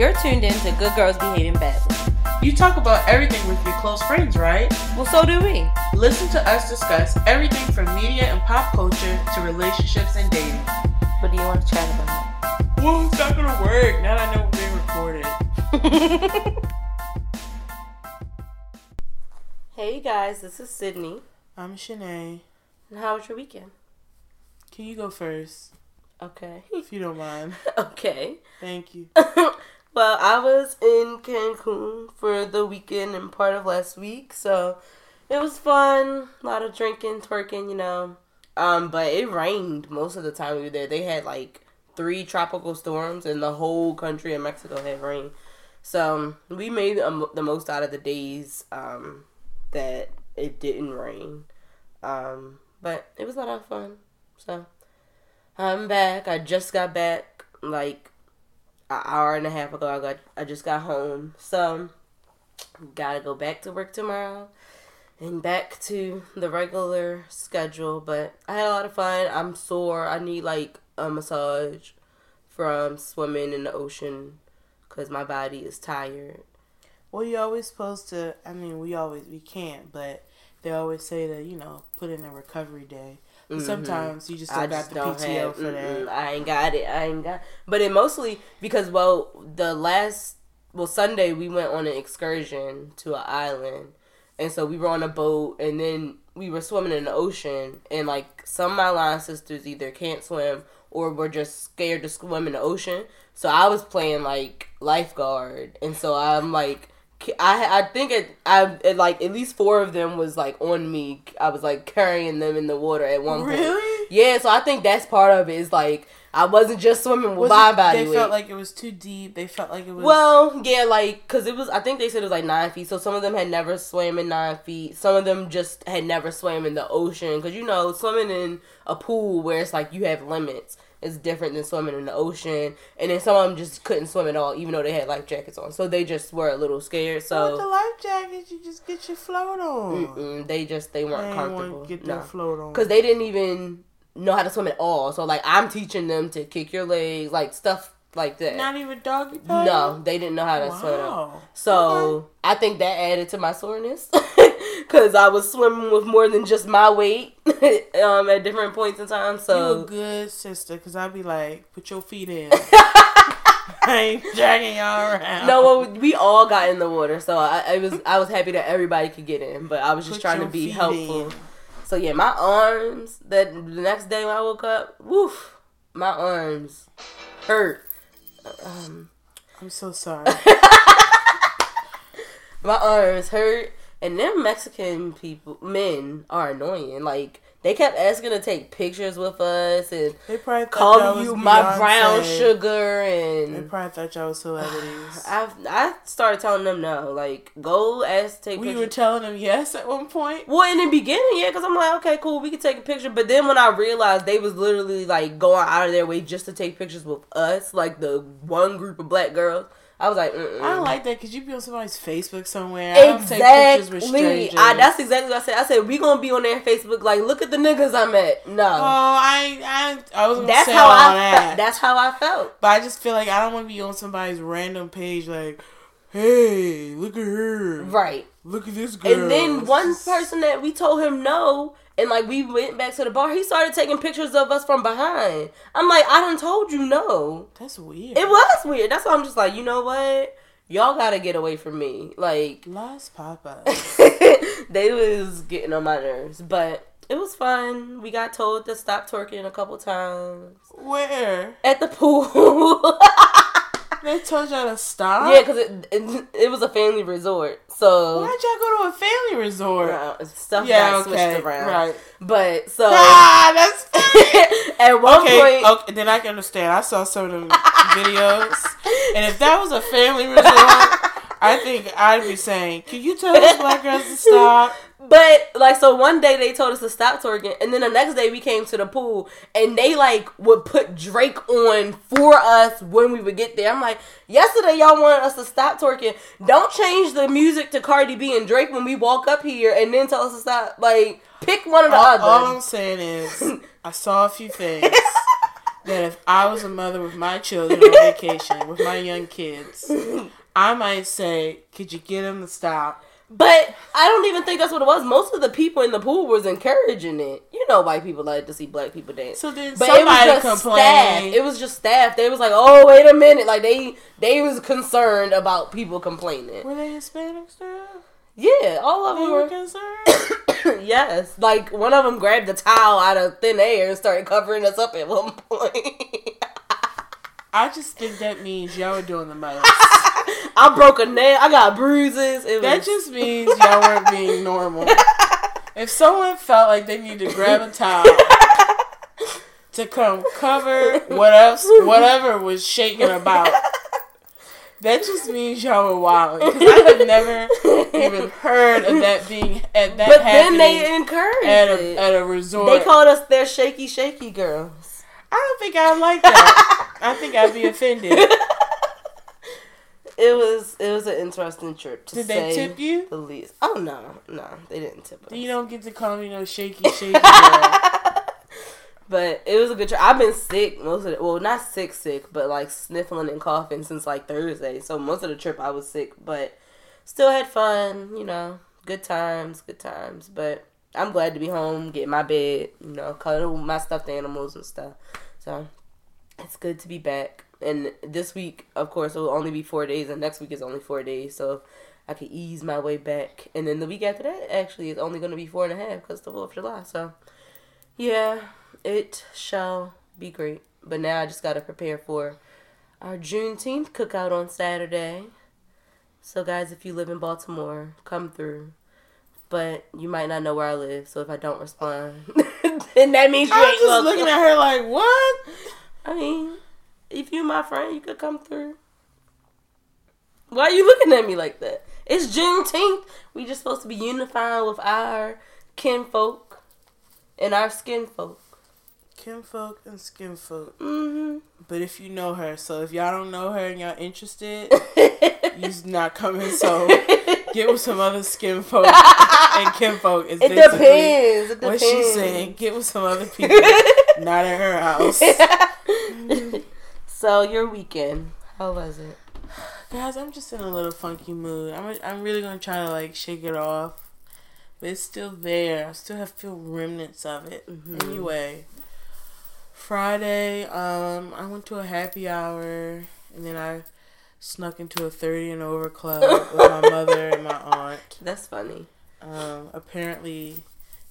You're tuned in to Good Girls Behaving Badly. You talk about everything with your close friends, right? Well, so do we. Listen to us discuss everything from media and pop culture to relationships and dating. What do you want to chat about? Well, it's not gonna work now that I know we're being recorded. hey guys, this is Sydney. I'm Shanae. And how was your weekend? Can you go first, Okay. if you don't mind? okay. Thank you. well, I was in Cancun for the weekend and part of last week, so it was fun. A lot of drinking, twerking, you know. Um, but it rained most of the time we were there. They had like three tropical storms, and the whole country of Mexico had rain. So we made um, the most out of the days um, that it didn't rain. Um, but it was a lot of fun. So I'm back. I just got back like an hour and a half ago. I got I just got home. So gotta go back to work tomorrow and back to the regular schedule. But I had a lot of fun. I'm sore. I need like a massage from swimming in the ocean because my body is tired. Well, you're always supposed to. I mean, we always we can't, but they always say that you know put in a recovery day. Mhm. Sometimes you just don't I got just the don't PTO have. for that. I ain't got it. I ain't got. But it mostly because well, the last well Sunday we went on an excursion to an island, and so we were on a boat, and then we were swimming in the ocean, and like some of my line sisters either can't swim or were just scared to swim in the ocean. So I was playing like lifeguard, and so I'm like. I I think it I it, like at least four of them was like on me. I was like carrying them in the water at one point. Really? Yeah, so I think that's part of it. Is like I wasn't just swimming with Was my it- body they weight. felt like it was too deep. They felt like it was. well, yeah, like because it was. I think they said it was like nine feet. So some of them had never swam in nine feet. Some of them just had never swam in the ocean. Because you know, swimming in a pool where it's like you have limits is different than swimming in the ocean. And then some of them just couldn't swim at all, even though they had life jackets on. So they just were a little scared. So with the life jackets, you just get your float on. mm-mm, they just they They weren't ain't comfortable. get their float on. because they didn't even know how to swim at all. So like I'm teaching them to kick your legs, like stuff like that. not even doggy paddle. no, they didn't know how to swim. Wow. So I think that added to my soreness because I was swimming with more than just my weight um, at different points in time. So you a good sister, cause I'd be like, put your feet in. I ain't dragging y'all around. no, well, we all got in the water, so I, I was I was happy that everybody could get in, but I was just Put trying to be helpful. in. So yeah, my arms. That the next day when I woke up, woof, my arms hurt. Um, I'm so sorry. my arms hurt, and them Mexican people, men, are annoying. Like they kept asking to take pictures with us and They probably calling you my Beyonce. brown sugar, and They probably thought y'all was celebrities. I I started telling them no, like go ask to take pictures. we pictures. were telling them yes at one point. Well, in the beginning, yeah, because I'm like, okay, cool, we can take a picture. But then when I realized they was literally like going out of their way just to take pictures with us, like the one group of black girls, I was like, Mm-mm. I don't like that because you be on somebody's Facebook somewhere. I don't take pictures with exactly. strangers. I, that's exactly what I said. I said we gonna be on their Facebook. Like, look at the niggas I met. No, Oh, I, I, I was that's how I. that. That's how I felt. But I just feel like I don't want to be on somebody's random page like, hey, look at her. Right. Look at this girl. And then one person that we told him no, and like we went back to the bar, he started taking pictures of us from behind. I'm like, I done told you no. That's weird. It was weird. That's why I'm just like, you know what? Y'all gotta get away from me. Like Las Papa. they was getting on my nerves. But it was fun. We got told to stop twerking a couple times. Where? At the pool. They told y'all to stop? yeah, because it, it it was a family resort. So Why'd y'all go to a family resort? stuff yeah, got okay. switched around. Right. But so Ah, that's at one okay, point okay, then I can understand. I saw some of the videos, and if that was a family resort, I think I'd be saying, "Can you tell these black girls to stop?" But like, so one day they told us to stop twerking, and then the next day we came to the pool, and they like would put Drake on for us when we would get there. I'm like, yesterday y'all wanted us to stop twerking. Don't change the music to Cardi B and Drake when we walk up here, and then tell us to stop. Like, pick one or the All, other. all I'm saying is, I saw a few things. that if I was a mother with my children on vacation with my young kids, I might say, "Could you get them to stop?" But I don't even think that's what it was. Most of the people in the pool was encouraging it. You know, white people like to see black people dance. So then But somebody it was just complained. staff. It was just staff. They was like, "Oh, wait a minute!" Like they they was concerned about people complaining. were they Hispanic staff? Yeah, all of They them were were. concerned. yes, like one of them grabbed the towel out of thin air and started covering us up at one point. I just think that means y'all were doing the most. I broke a nail. I got bruises. It That was just means y'all weren't being normal. If someone felt like they needed to grab a towel to come cover what else, whatever was shaking about, that just means y'all were wild. Because I have never even heard of that being at that but then they encouraged at it. a at a resort. They called us their shaky, shaky girls. I don't think I like that. I think I'd be offended. It was it was an interesting trip. To Did they tip you? The least. Oh no, no, they didn't tip us. You don't get to call me no shaky shaky. But it was a good trip. I've been sick most of the well, not sick, sick, but like sniffling and coughing since like Thursday. So most of the trip I was sick, but still had fun. You know, good times, good times. But I'm glad to be home, get my bed, you know, cuddle my stuffed animals and stuff. So it's good to be back. And this week, of course, it will only be four days, and next week is only four days. So I can ease my way back. And then the week after that, actually, is only going to be four and a half because the 4th of July. So yeah, it shall be great. But now I just got to prepare for our Juneteenth cookout on Saturday. So, guys, if you live in Baltimore, come through. But you might not know where I live, so if I don't respond, then that means you I was ain't just welcome. looking at her like, what? I mean, if you my friend, you could come through. Why are you looking at me like that? It's Juneteenth. We just supposed to be unifying with our kinfolk and our skin folk. Kinfolk and skinfolk. hmm But if you know her, so if y'all don't know her and y'all interested, you's not coming. So get with some other skinfolk and kinfolk. Is It depends. It What depends. she's saying. Get with some other people, not at her house. so your weekend, how was it? Guys, I'm just in a little funky mood. I'm I'm really gonna try to like shake it off, but it's still there. I still have feel remnants of it. Mhm. Anyway, Friday, um, I went to a happy hour, and then I snuck into a thirty and over club with my mother and my aunt. That's funny. Um, apparently,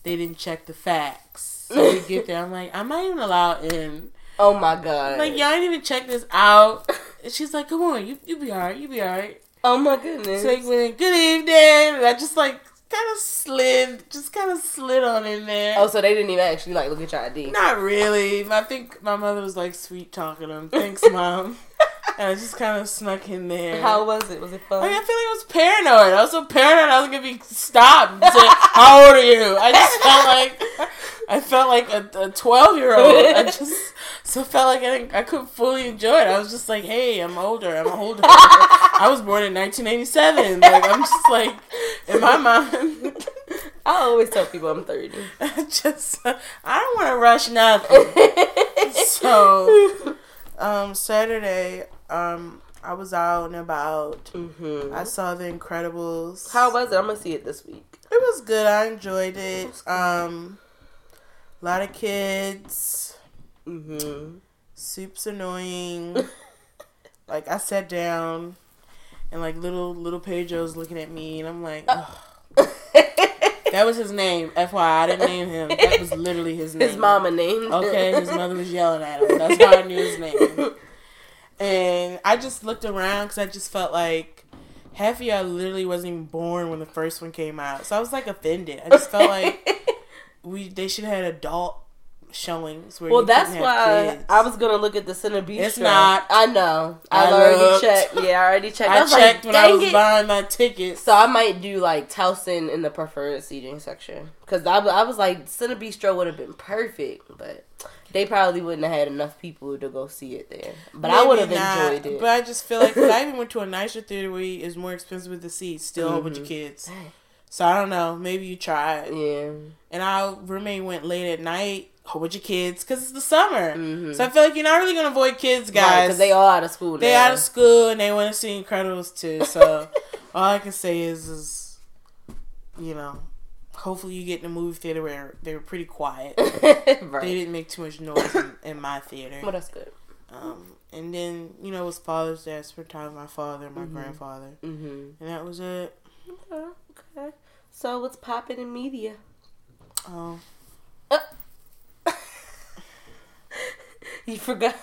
they didn't check the facts. So we get there. I'm like, I'm not even allowed in. Oh my god. Like, y'all didn't even check this out. And she's like, come on, you you be alright, you be alright. Oh my goodness. So like, went, good evening. And I just like kind of slid, just kind of slid on in there. oh, so they didn't even actually like look at your ID. Not really. I think my mother was like sweet talking them. Thanks, mom. And I just kind of snuck in there. How was it? Was it fun? I, mean, I feel like I was paranoid. I was so paranoid I was gonna be stopped say, "How old are you?" I just felt like I felt like a twelve year old. I just so felt like I I couldn't fully enjoy it. I was just like, "Hey, I'm older. I'm older. I was born in 1987." Like I'm just like in my mind. I always tell people I'm 30. I just I don't want to rush nothing. So, um, Saturday, um, I was out and about. hmm I saw The Incredibles. How was it? I'm gonna see it this week. It was good. I enjoyed it. Um, a lot of kids. hmm Soup's annoying. like I sat down, and like little little Pedro's looking at me, and I'm like, Ugh. that was his name. FYI, I didn't name him. That was literally his name. His mama named him. Okay, his mother was yelling at him. That's why I knew his name. And I just looked around because I just felt like half of y'all literally wasn't even born when the first one came out. So I was like offended. I just felt like we they should have had adult showings. Where Well, you that's have why kids. I was gonna look at the Cinebistro. It's not. I know. I've I already looked. checked. Yeah, I already checked. I was checked like, when I was it." buying my tickets. So I might do like Towson in the preferred seating section because I, I was like Cinebistro would have been perfect, but they probably wouldn't have had enough people to go see it there. But I would have not, enjoyed it. But I just feel like I even went to a nicer theater where it's more expensive with the seats, still a whole bunch of Mhm. kids. So I don't know. Maybe you try it. yeah. And our roommate went late at night bunch of kids because it's the summer. Mhm. So I feel like you're not really gonna avoid kids, guys. because they all out of school. they now. out of school and they want to see Incredibles too. So all I can say is, is you know, hopefully you get in a movie theater where they were pretty quiet. They didn't make too much noise in, in my theater. Well, that's good. Um, and then you know it was Father's Day. I spent time with my father and my Mhm. grandfather, Mm-hmm. and that was it. Okay. okay. So what's popping in media? Um, You forgot.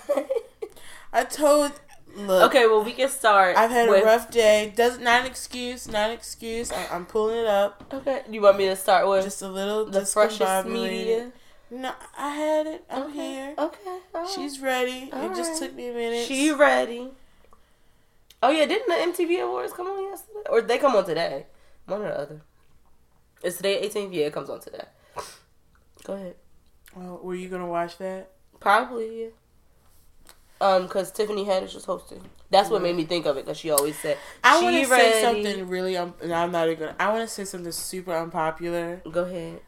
I told look. okay, well we can start. I've had with- a rough day. Does not an excuse. Not an excuse. I, I'm pulling it up. Okay, you want me to start with Just a little the freshest media? No, I had it. I'm okay. here. Okay, right. She's ready. All it just took me a minute. she ready. Oh yeah, didn't the MTV Awards come on yesterday, or they come on today? One or the other. It's today, 18th. Yeah, it comes on today. Go ahead. Oh, were you gonna watch that? Probably, yeah. Um, cause Tiffany Haddish was hosting. That's what made me think of it. Cause she always said I want to say something really. Um, and I'm not even gonna. I want to say something super unpopular. Go ahead.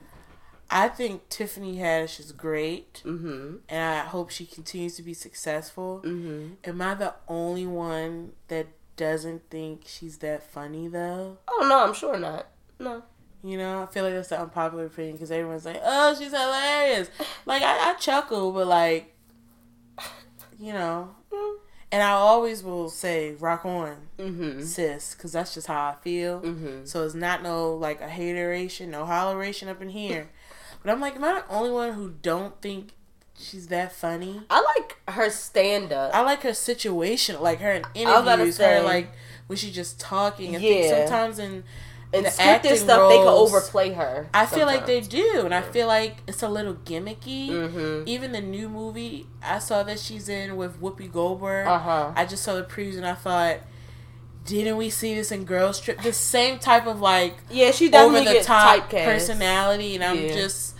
I think Tiffany Haddish is great, Mm-hmm. and I hope she continues to be successful. Mm-hmm. Am I the only one that doesn't think she's that funny though? Oh no, I'm sure not. No. You know, I feel like that's the unpopular opinion because everyone's like, "Oh, she's hilarious." Like I, I chuckle, but like, you know, and I always will say, "Rock on, Mm-hmm. sis," because that's just how I feel. Mm-hmm. So it's not no like a hateration, no holleration up in here. But I'm like, am I the only one who don't think she's that funny? I like her stand up. I like her situation, like her in was about to interviews, say- her like when she's just talking. I think Yeah. sometimes in And the scripted acting stuff, they can roles, overplay her. I feel like they do, and I feel like it's a little gimmicky. Mm-hmm. Even the new movie I saw that she's in with Whoopi Goldberg, Uh huh. I just saw the previews and I thought, didn't we see this in Girls Trip? The same type of like Yeah, she over definitely the top typecast. personality, and I'm Yeah. just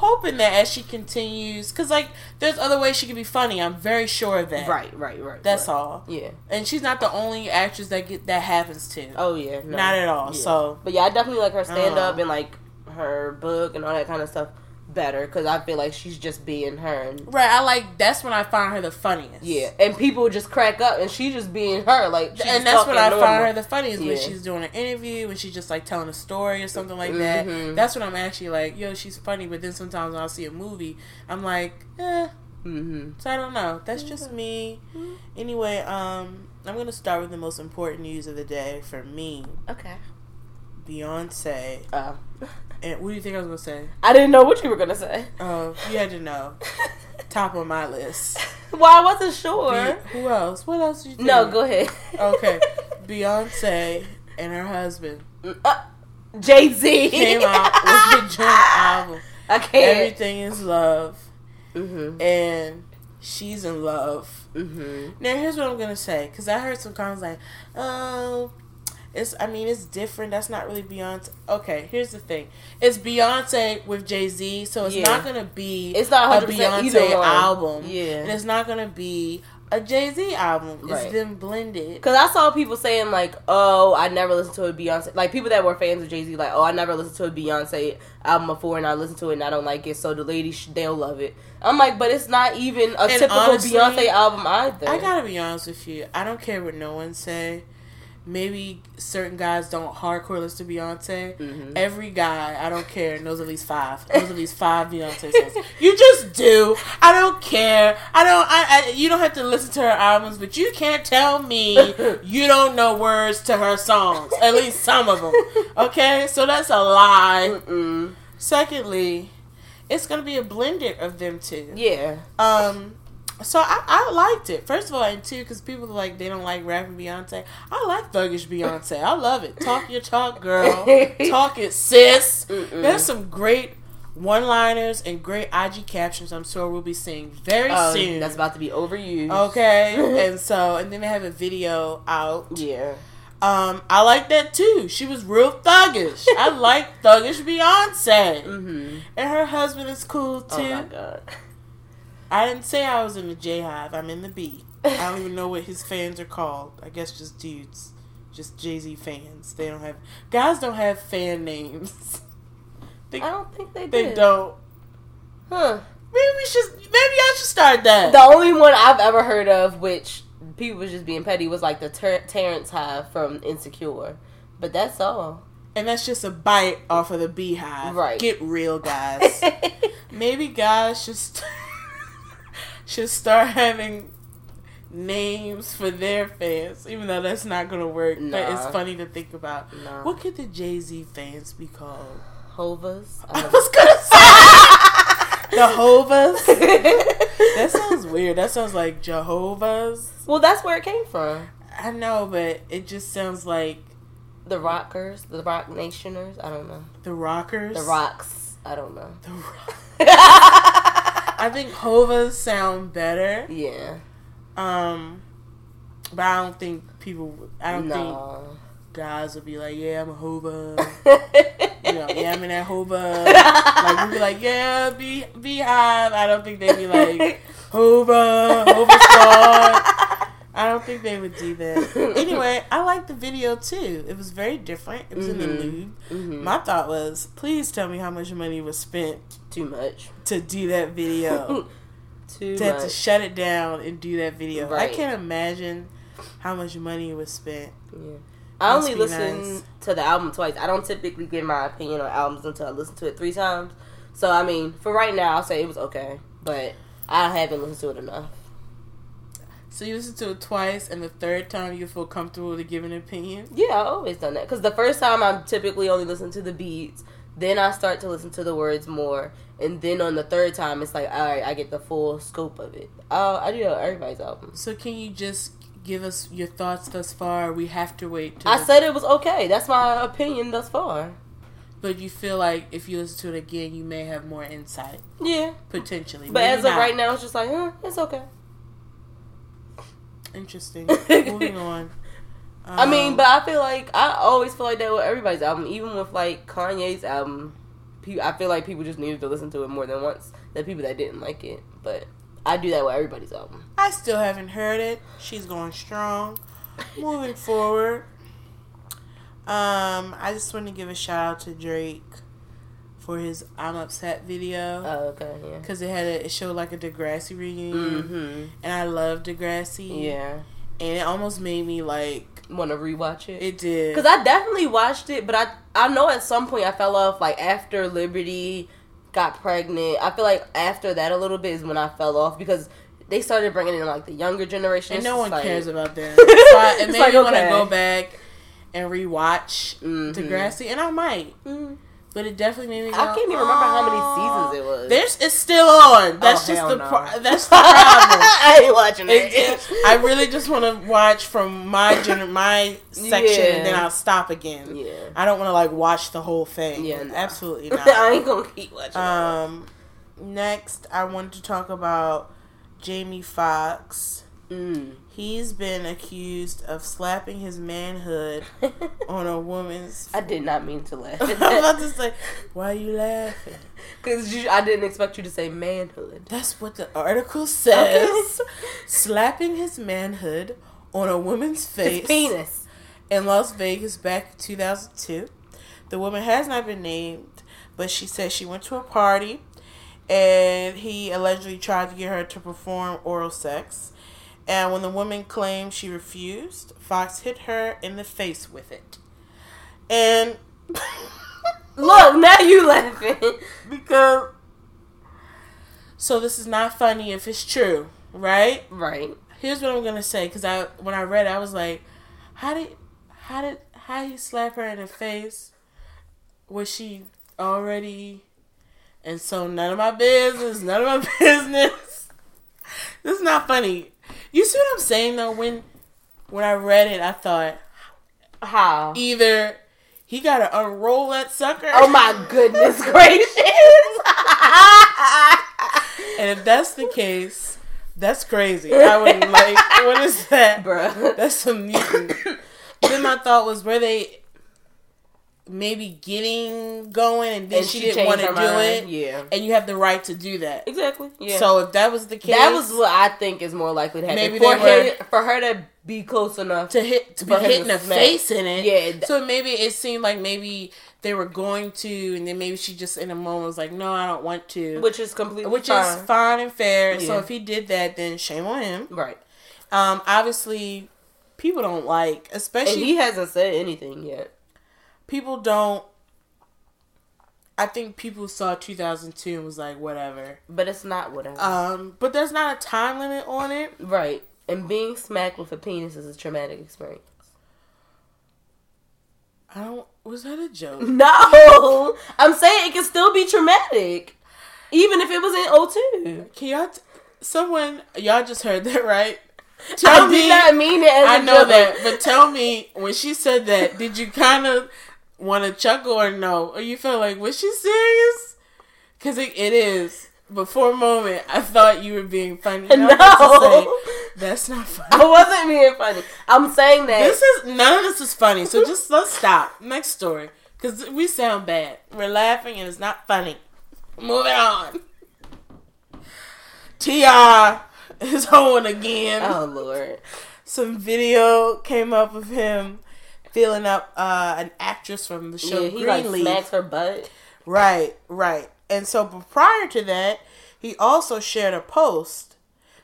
hoping that as she continues, because like there's other ways she can be funny. I'm very sure of that. Right, right, right. That's right. all. Yeah. And she's not the only actress that get that happens to. Oh yeah. No. Not at all. Yeah. So But yeah, I definitely like her stand up Uh. and like her book and all that kind of stuff better because I feel like she's just being her. And, right, I like that's when I find her the funniest. yeah, and people just crack up and she just being her. Like, she's and that's when I talking find her the funniest when she's doing an interview, when she's just like telling a story or something like that. Mhm. That's when I'm actually like, yo, she's funny. But then sometimes when I'll see a movie, I'm like, eh. Mm-hmm. So I don't know. That's just me. Anyway, um, I'm gonna start with the most important news of the day for me. Okay. Beyonce. Uh, And what do you think I was gonna say? I didn't know what you were gonna say. Oh, you had to know. Top of my list. well, I wasn't sure. Be- who else? What else did you think? no, go ahead. Okay. Beyonce and her husband Uh, Jay Z came out with a joint album. I can't. Everything is love. Mm-hmm. And she's in love. Mm-hmm. Now here's what I'm gonna say, because I heard some comments like, "Oh, it's I mean it's different. That's not really Beyonce." Okay, here's the thing: it's Beyonce with Jay Z, so it's Yeah. not gonna be It's not a Beyonce album, Yeah. and it's not gonna be a Jay Z album. It's Right. them blended. Cause I saw people saying like, "Oh, I never listened to a Beyonce." Like people that were fans of Jay Z, like, "Oh, I never listened to a Beyonce album before, and I listened to it, and I don't like it." So the ladies, they'll love it. I'm like, but it's not even a And typical honestly, Beyonce album either. I gotta be honest with you. I don't care what no one say. Maybe certain guys don't hardcore listen to Beyonce. Mhm. Every guy, I don't care, knows at least five. Knows at least five Beyonce songs. You just do. I don't care. I don't. I, I. You don't have to listen to her albums, but you can't tell me you don't know words to her songs. At least some of them. Okay, so that's a lie. Mm-mm. Secondly, it's gonna be a blended of them two. Yeah. Um, so I, I liked it. First of all, and two, because people are like they don't like rapping Beyonce. I like thuggish Beyonce. I love it. Talk your talk, girl. talk it, sis. Mm-mm. There's some great one-liners and great IG captions. I'm sure we'll be seeing very Um, soon. that's about to be overused. okay, and so and then they have a video out. Yeah. Um, I like that too. She was real thuggish. I like thuggish Beyonce, Mm-hmm. and her husband is cool too. Oh my god. I didn't say I was in the J Hive. I'm in the B. I don't even know what his fans are called. I guess just dudes, just Jay Z fans. They don't have guys don't have fan names. They, I don't think they do. they did. don't. Huh. Maybe we should. Maybe I should start that. The only one I've ever heard of, which people was just being petty, was like the ter- Terrence Hive from Insecure. But that's all. and that's just a bite off of the beehive. Right. Get real, guys. Maybe guys should st- should start having names for their fans, even though that's not gonna work. But it's funny to think about. Nah. What could the Jay Z fans be called? Hovas. I was gonna say the Hovas. That sounds weird. That sounds like Jehovah's. well, that's where it came from. I know, but it just sounds like The Rockers, the Rock Nationers. I don't know. the Rockers. The Rocks. I don't know. The Rock. I think Hovas sound better. yeah. Um, but I don't think people. I don't think guys would be like, "Yeah, I'm a Hova." you know, yeah, I'm in that Hova. like we'd be like, "Yeah, be beehive." I don't think they'd be like Hova, Hova squad. I don't think they would do that. Anyway, I liked the video too. It was very different. It was in the Mhm. Louvre. Mhm. My thought was, please tell me how much money was spent Too much. to do that video. Too to have to shut it down and do that video. Right. I can't imagine how much money was spent. Yeah. I only listen nice. to the album twice. I don't typically give my opinion on albums until I listen to it three times. So I mean, for right now, I'll say it was okay, but I haven't listened to it enough. So you listen to it twice, and the third time you feel comfortable to give an opinion. Yeah, I always done that because the first time I'm typically only listen to the beats, then I start to listen to the words more, and then on the third time, it's like, all right, I get the full scope of it. Uh, I do that with everybody's album. So can you just give us your thoughts thus far? We have to wait. I said it was okay. That's my opinion thus far. but you feel like if you listen to it again, you may have more insight Yeah, potentially. but Maybe as of not. right now, it's just like, huh, it's okay. Interesting. Moving on. I mean, Um, but I feel like I always feel like that with everybody's album, even with like Kanye's album. I feel like people just needed to listen to it more than once. The people that didn't like it, but I do that with everybody's album. I still haven't heard it. She's going strong. Moving forward. Um, I just want to give a shout out to Drake for his "I'm Upset" video Oh, okay, yeah. because it had a, it showed like a Degrassi reunion, Mm-hmm. and I love Degrassi. Yeah, and it almost made me like want to rewatch it? it did. Because I definitely watched it, but I I know at some point I fell off. Like after Liberty got pregnant, I feel like after that a little bit is when I fell off because they started bringing in like the younger generation. and no one like- cares about that. So I, it It's made like, me want to go back and rewatch Mhm. Degrassi, and I might, Mm. But it definitely made me. Go, I can't even remember how many seasons it was. There's it's still on. That's Oh, just the no. pro- that's the problem. I ain't watching It- it. it- I really just want to watch from my gener- my section, and then I'll stop again. yeah. I don't want to like watch the whole thing. Yeah, no. absolutely not. I ain't gonna keep watching. um, next, I wanted to talk about Jamie Foxx. Mm. He's been accused of slapping his manhood on a woman's. I did not mean to laugh. I'm about to say, why are you laughing? Because I didn't expect you to say manhood. That's what the article says. Slapping his manhood on a woman's face. His penis. in Las Vegas back in 2002. The woman has not been named, but she says she went to a party and he allegedly tried to get her to perform oral sex. And when the woman claimed she refused, Foxx hit her in the face with it. And Look, now you laughing. because. So this is not funny if it's true, right? Right. here's what I'm gonna say because I when I read it, I was like, how did how did how he slap her in the face? Was she already? And so none of my business, none of my business. this is not funny. You see what I'm saying though? When when I read it, I thought How? either he gotta unroll that sucker. Oh my goodness gracious. And if that's the case, that's crazy. I would like. What is that? Bruh. That's some mutant. then my thought was, were they maybe getting going, and then And she, she didn't want to do mind. it, Yeah. and you have the right to do that. Exactly. Yeah. So if that was the case, that was what I think is more likely to happen. Maybe for, her, for her to be close enough. to hit to be hitting a face in it. Yeah, So maybe it seemed like maybe they were going to, and then maybe she just in a moment was like, "No, I don't want to," which is completely which fine. is fine and fair. So if he did that, then shame on him. right. Um, obviously, people don't like, And especially he hasn't said anything yet. People don't. I think people saw 2002 and was like, whatever. But it's not whatever. Um, but there's not a time limit on it. right. And being smacked with a penis is a traumatic experience. I don't. Was that a joke? No! I'm saying it can still be traumatic. Even if it was in 02. Can y'all? T- someone y'all just heard that right? I Tell did me. not mean it as I know joke. that, but tell me when she said that, did you kind of want to chuckle or no? Or you felt like was she serious? Because it, it is. But for a moment, I thought you were being funny. To say, No. That's not funny. I wasn't being funny. I'm saying that. This is none of this is funny. So just let's stop. Next story, because we sound bad. We're laughing and it's not funny. Moving on. T.I. is hoeing again. oh, Lord. Some video came up of him feeling up uh, an actress from the show Yeah, he like Greenleaf. smacks her butt. Right, right. And so, prior to that, he also shared a post.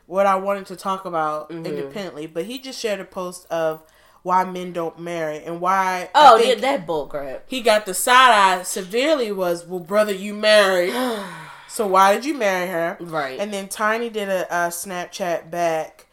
What I wanted to talk about Mm-hmm. independently, but he just shared a post of why men don't marry and why. I Oh, yeah, that bull crap. he got the side eye severely. Was well, brother, you married, so why did you marry her? Right. And then Tiny did a, a Snapchat back,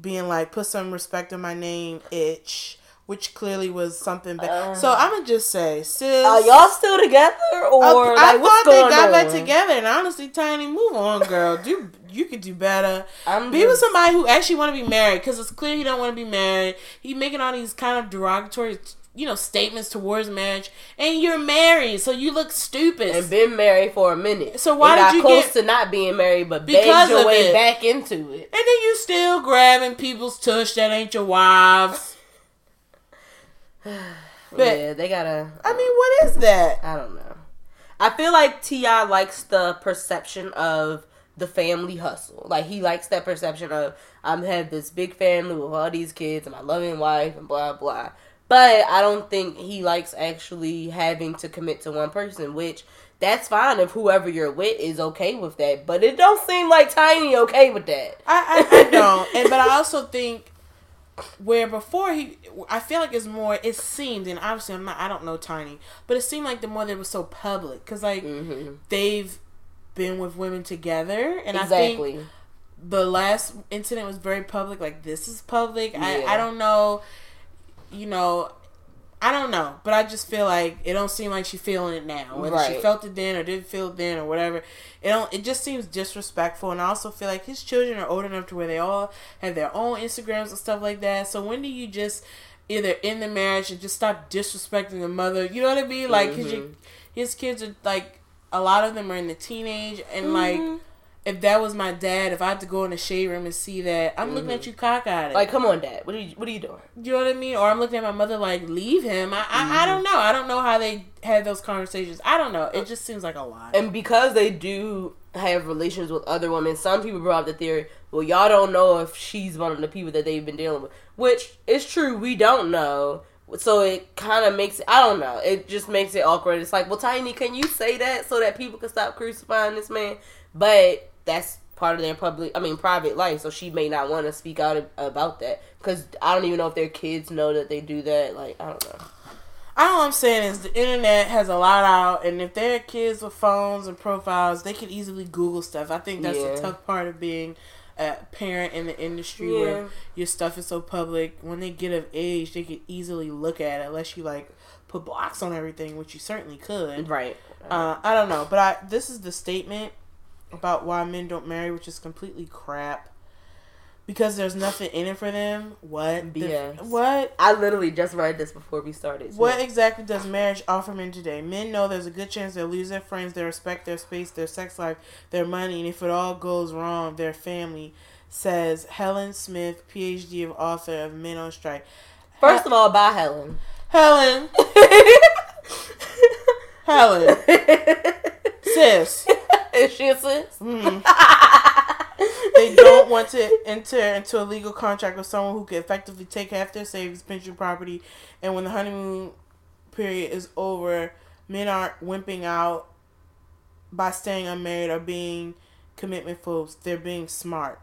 being like, "Put some respect on my name, itch," which clearly was something bad. Uh-huh. so I'm gonna just say, sis, Are y'all still together? Or, I, I like, thought they got on? back together, and honestly, Tiny, move on, girl. Do you could do better? I'm Be with somebody who actually want to be married, because it's clear he don't want to be married. He making all these kind of derogatory, you know, statements towards marriage, and you're married, so you look stupid. and been married for a minute. So why did you close get- to not being married, but Because your way it. back into it? And then you still grabbing people's tush that ain't your wives. But- yeah, they gotta. I mean, what is that? I don't know. I feel like T.I. likes the perception of the family hustle. Like he likes that perception of I'm have this big family with all these kids and my loving wife and blah blah. But I don't think he likes actually having to commit to one person, which that's fine if whoever you're with is okay with that. But it don't seem like Tiny okay with that. I, I, I don't. And but I also think where before he, I feel like it's more. It seemed, and obviously I'm not. I don't know Tiny, but it seemed like the more they were so public because like hmm they've been with women together, and I think the last incident was very public. Like this is public. I I don't know. You know. I don't know, but I just feel like it don't seem like she feeling it now. Whether she felt it then or didn't feel it then or whatever, it don't. It just seems disrespectful, and I also feel like his children are old enough to where they all have their own Instagrams and stuff like that. So when do you just either end the marriage and just stop disrespecting the mother? You know what I mean? Like his Mhm. his kids are like a lot of them are in the teenage, and like Mhm. If that was my dad, if I had to go in the shade room and see that, I'm looking at mm-hmm. you cockeyed. Like, come on, Dad. What are you What are you doing? you know what I mean? Or I'm looking at my mother like, leave him. I, I, I don't mm-hmm. know. I don't know how they had those conversations. I don't know. It just seems like a lot. And because they do have relations with other women, some people brought up the theory, well, y'all don't know if she's one of the people that they've been dealing with. Which is true, we don't know. So it kind of makes it, I don't know, it just makes it awkward. It's like, well, Tiny, can you say that so that people can stop crucifying this man? But that's part of their public, I mean, private life, so she may not want to speak out about that. Because I don't even know if their kids know that they do that. Like, I don't know. All I'm saying is the internet has a lot out, and if there are kids with phones and profiles, they can easily Google stuff. I think that's Yeah. the tough part of being a parent in the industry Yeah. where your stuff is so public. When they get of age, they can easily look at it, unless you like put blocks on everything, which you certainly could. Right. Uh, I don't know, but I this is the statement about why men don't marry, which is completely crap. Because there's nothing in it for them. What? The- BS. what? I literally just read this before we started. too. What exactly does marriage offer men today? Men know there's a good chance they'll lose their friends, their respect, their space, their sex life, their money, and if it all goes wrong, their family. Says Helen Smith, PhD of author of Men on Strike. First of all, bye, Helen. Helen, Helen, sis. Is she a? Mm. they don't want to enter into a legal contract with someone who could effectively take half their savings, pension, property, and when the honeymoon period is over, men aren't wimping out by staying unmarried or being commitment fools. They're being smart.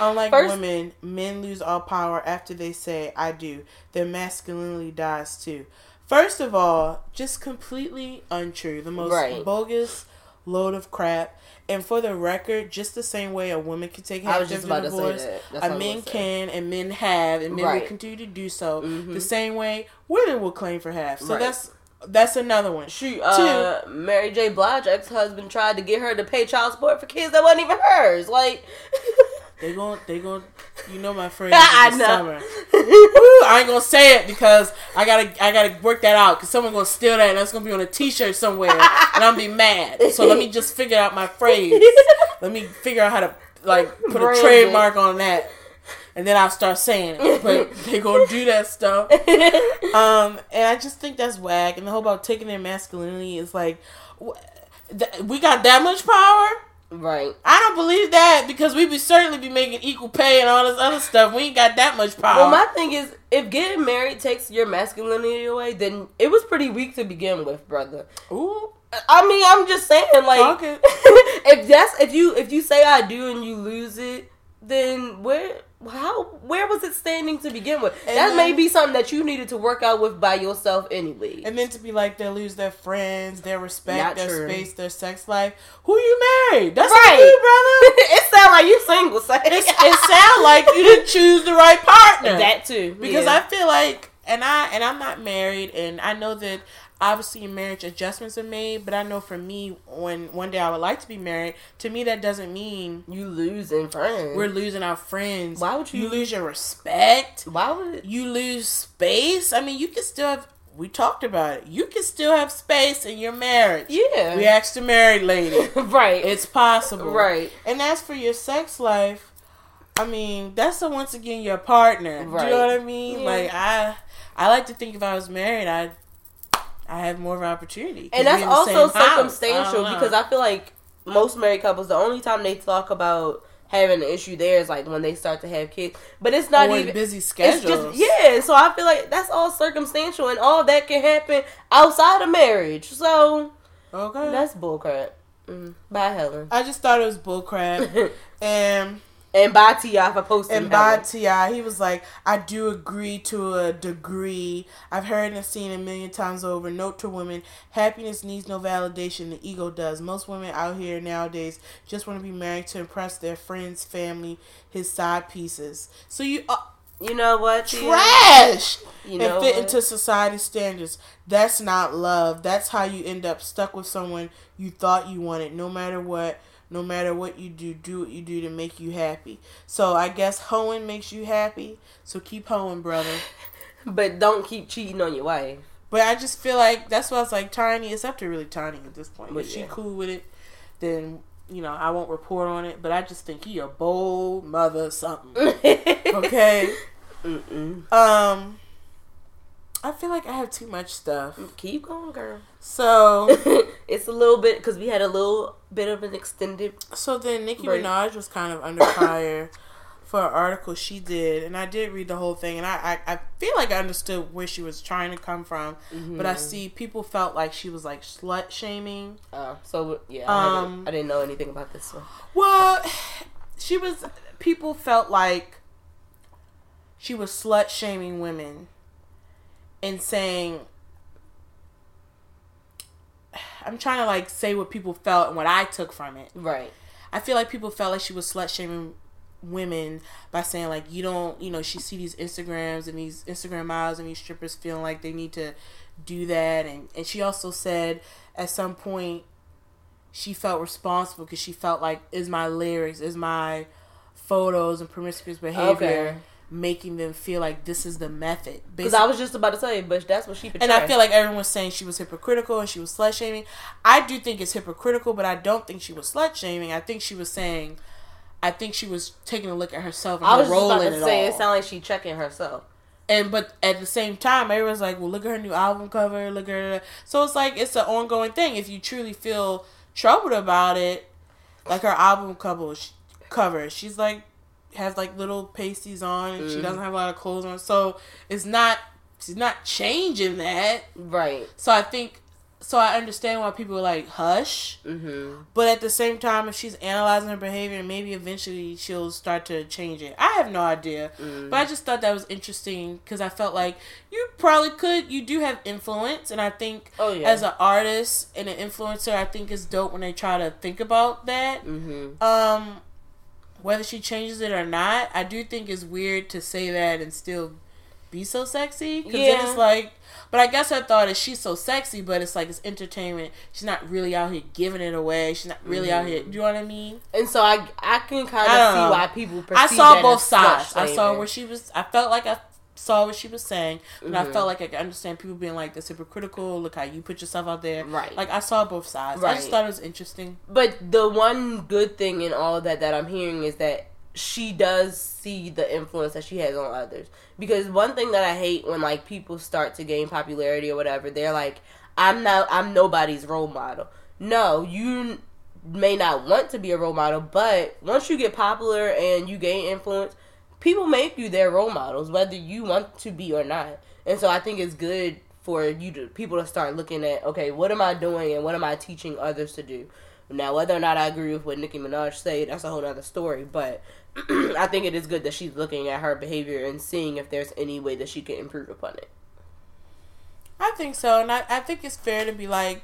Unlike First- women, men lose all power after they say "I do." Their masculinity dies too. First of all, just completely untrue. The most Right. bogus load of crap. And for the record, just the same way a woman can take half of about the to say divorce, a what I was men can and men have, and men will continue to do so. Mhm. The same way women will claim for half. So Right. that's that's another one. Shoot, uh, Mary J. Blige ex husband tried to get her to pay child support for kids that wasn't even hers. Like, They gon' they gon' you know my phrase I know. summer. Woo, I ain't gonna say it because I gotta I gotta work that out because someone gonna steal that and that's gonna be on a T-shirt somewhere and I'm be mad. So let me just figure out my phrase. Let me figure out how to like put Brand a it. trademark on that, and then I'll start saying it. But they gonna do that stuff. Um, and I just think that's whack. And the whole about taking their masculinity is like, wh- th- we got that much power. Right. I don't believe that because we be certainly be making equal pay and all this other stuff. We ain't got that much power. Well, my thing is, if getting married takes your masculinity away, then it was pretty weak to begin with, brother. Ooh, I mean, I'm just saying, like, Okay. if that's if you if you say I do and you lose it, then where how where was it standing to begin with? And that may be something that you needed to work out with by yourself anyway. and then to be like they lose their friends, their respect, Not their true. space, their sex life. Who you married? That's Right. you, brother. it sound like you single, It's, it sound like you didn't choose the right partner. that too. because yeah. I feel like, and I and I'm not married, and I know that obviously in marriage adjustments are made, but I know for me, when one day I would like to be married, to me that doesn't mean you losing friends. we're losing our friends. Why would you- You lose your respect. Why would You lose space. I mean, you can still have. We talked about it. You can still have space in your marriage. yeah We asked the married lady. right It's possible. right And as for your sex life, I mean, that's a, once again your partner. Do you know what I mean? Yeah. Like I, I like to think if I was married, I, I have more of an opportunity. and that's also. I circumstantial because I feel like most married couples, the only time they talk about having an issue there is like when they start to have kids, but it's not Or even. busy It's schedules. just yeah, so I feel like that's all circumstantial, and all that can happen outside of marriage. So Okay. that's bullcrap. Mm. Bye, Helen, I just thought it was bullcrap. and and bye T.I. for posting. and by T.I., he was like, "I do agree to a degree. I've heard and seen a million times over. Note to women: happiness needs no validation. The ego does. Most women out here nowadays just want to be married to impress their friends, family, his side pieces. So you uh, You know what? Tia? trash You know and fit what? into society standards. That's not love. That's how you end up stuck with someone you thought you wanted. No matter what, no matter what you do, do what you do to make you happy. So I guess hoeing makes you happy. So keep hoeing, brother. but don't keep cheating on your wife. But I just feel like that's why it's like Tiny. It's up to really Tiny at this point. But if she cool with it, then you know I won't report on it. But I just think he a bold mother something. Okay. Mm-mm. Um. I feel like I have too much stuff. Keep going, girl. So it's a little bit because we had a little bit of an extended. so then Nicki Break. Minaj was kind of under fire for an article she did, and I did read the whole thing, and I I, I feel like I understood where she was trying to come from, but I see people felt like she was like slut shaming. Uh, so yeah, I, Um, didn't, I didn't know anything about this one. Well, she was. People felt like she was slut shaming women and saying. I'm trying to like say what people felt and what I took from it. Right. I feel like people felt like she was slut shaming women by saying like you don't you know she see these Instagrams and these Instagram models and these strippers feeling like they need to do that and and she also said at some point she felt responsible because she felt like is my lyrics is my photos and promiscuous behavior Okay. Making them feel like this is the method Because I was just about to say, but that's what she portrayed. and I feel like everyone was saying she was hypocritical and she was slut shaming. I do think it's hypocritical, but I don't think she was slut shaming. I think she was saying, I think she was taking a look at herself and I her was just role about in to it say all. it sounded like she checking herself. and but at the same time, everyone's like, well, look at her new album cover, look at her. So it's like it's an ongoing thing. If you truly feel troubled about it, like her album cover, cover, she's like has like little pasties on and she Mhm. doesn't have a lot of clothes on, so it's not she's not changing that. Right. So I think so I understand why people are like hush, Mm-hmm. but at the same time, if she's analyzing her behavior, maybe eventually she'll start to change it. I have no idea, Mm. but I just thought that was interesting because I felt like you probably could. You do have influence, and I think Oh yeah. as an artist and an influencer, I think it's dope when they try to think about that. mm-hmm. Um, whether she changes it or not, I do think it's weird to say that and still be so sexy. Because Yeah. it's like, but I guess her thought is she's so sexy, but it's like it's entertainment. She's not really out here giving it away. She's not really out mm-hmm. here. Do you know what I mean? And so I I can kind of see know. why people perceive I saw both sides. I saw where she was. I felt like I saw what she was saying, but I Mhm. felt like I could understand people being like, "That's hypocritical. Look how you put yourself out there." Right. Like I saw both sides. I just thought it was interesting. But the one good thing in all of that that I'm hearing is that she does see the influence that she has on others. Because one thing that I hate when like people start to gain popularity or whatever, they're like, "I'm not, I'm nobody's role model." No, you may not want to be a role model, but once you get popular and you gain influence, people make you their role models, whether you want to be or not. And so I think it's good for you to people to start looking at, okay, what am I doing and what am I teaching others to do? Now, whether or not I agree with what Nicki Minaj said, that's a whole other story. But I think it is good that she's looking at her behavior and seeing if there's any way that she can improve upon it. I think so, and I, I think it's fair to be like,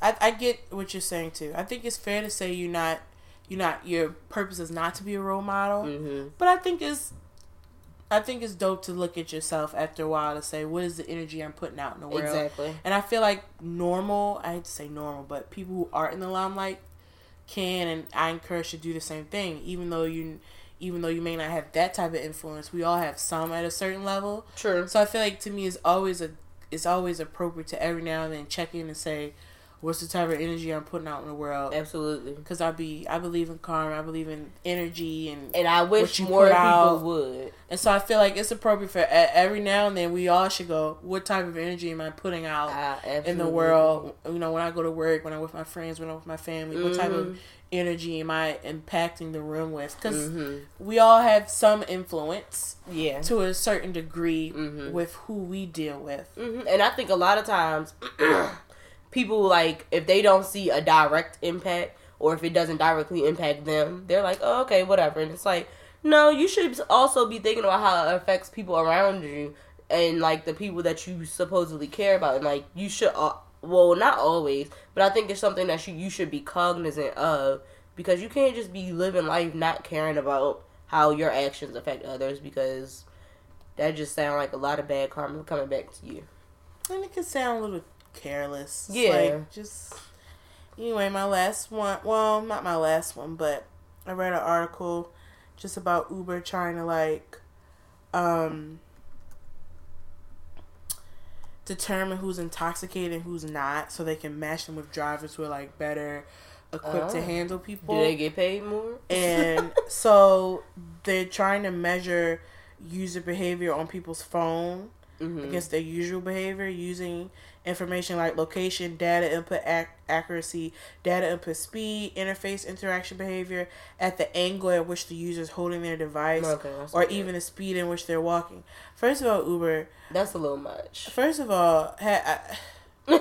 I, I get what you're saying too. I think it's fair to say you're not, you're not. Your purpose is not to be a role model, hmm but I think it's, I think it's dope to look at yourself after a while to say, what is the energy I'm putting out in the world? Exactly. And I feel like normal, I hate to say normal, but people who aren't in the limelight can, and I encourage to do the same thing. Even though you, even though you may not have that type of influence, we all have some at a certain level. True. So I feel like to me it's always a it's always appropriate to every now and then check in and say, what's the type of energy I'm putting out in the world? Absolutely. Because I be I believe in karma, I believe in energy, and And I wish more people out- would. and so I feel like it's appropriate for every now and then we all should go, what type of energy am I putting out? I in the world, you know, when I go to work, when I'm with my friends, when I'm with my family, what type of Mhm. energy am I impacting the room with? Because Mhm. we all have some influence Yeah. to a certain degree Mhm. with who we deal with. hmm And I think a lot of times, people like if they don't see a direct impact or if it doesn't directly impact them, they're like, "Oh, okay, whatever." And it's like, no, you should also be thinking about how it affects people around you and like the people that you supposedly care about. And like you should, uh, well, not always, but I think it's something that you you should be cognizant of because you can't just be living life not caring about how your actions affect others because that just sounds like a lot of bad karma coming back to you. And it can sound a little careless. Yeah. Like just anyway, my last one well, not my last one, but I read an article just about Uber trying to like um determine who's intoxicated and who's not so they can match them with drivers who are like better equipped to Oh. handle people. Do they get paid more? and so they're trying to measure user behavior on people's phone Mhm. against their usual behavior using information like location, data input ac- accuracy, data input speed, interface interaction behavior at the angle at which the user is holding their device, Okay, or okay. even the speed in which they're walking. First of all, Uber. that's a little much. First of all, ha- I,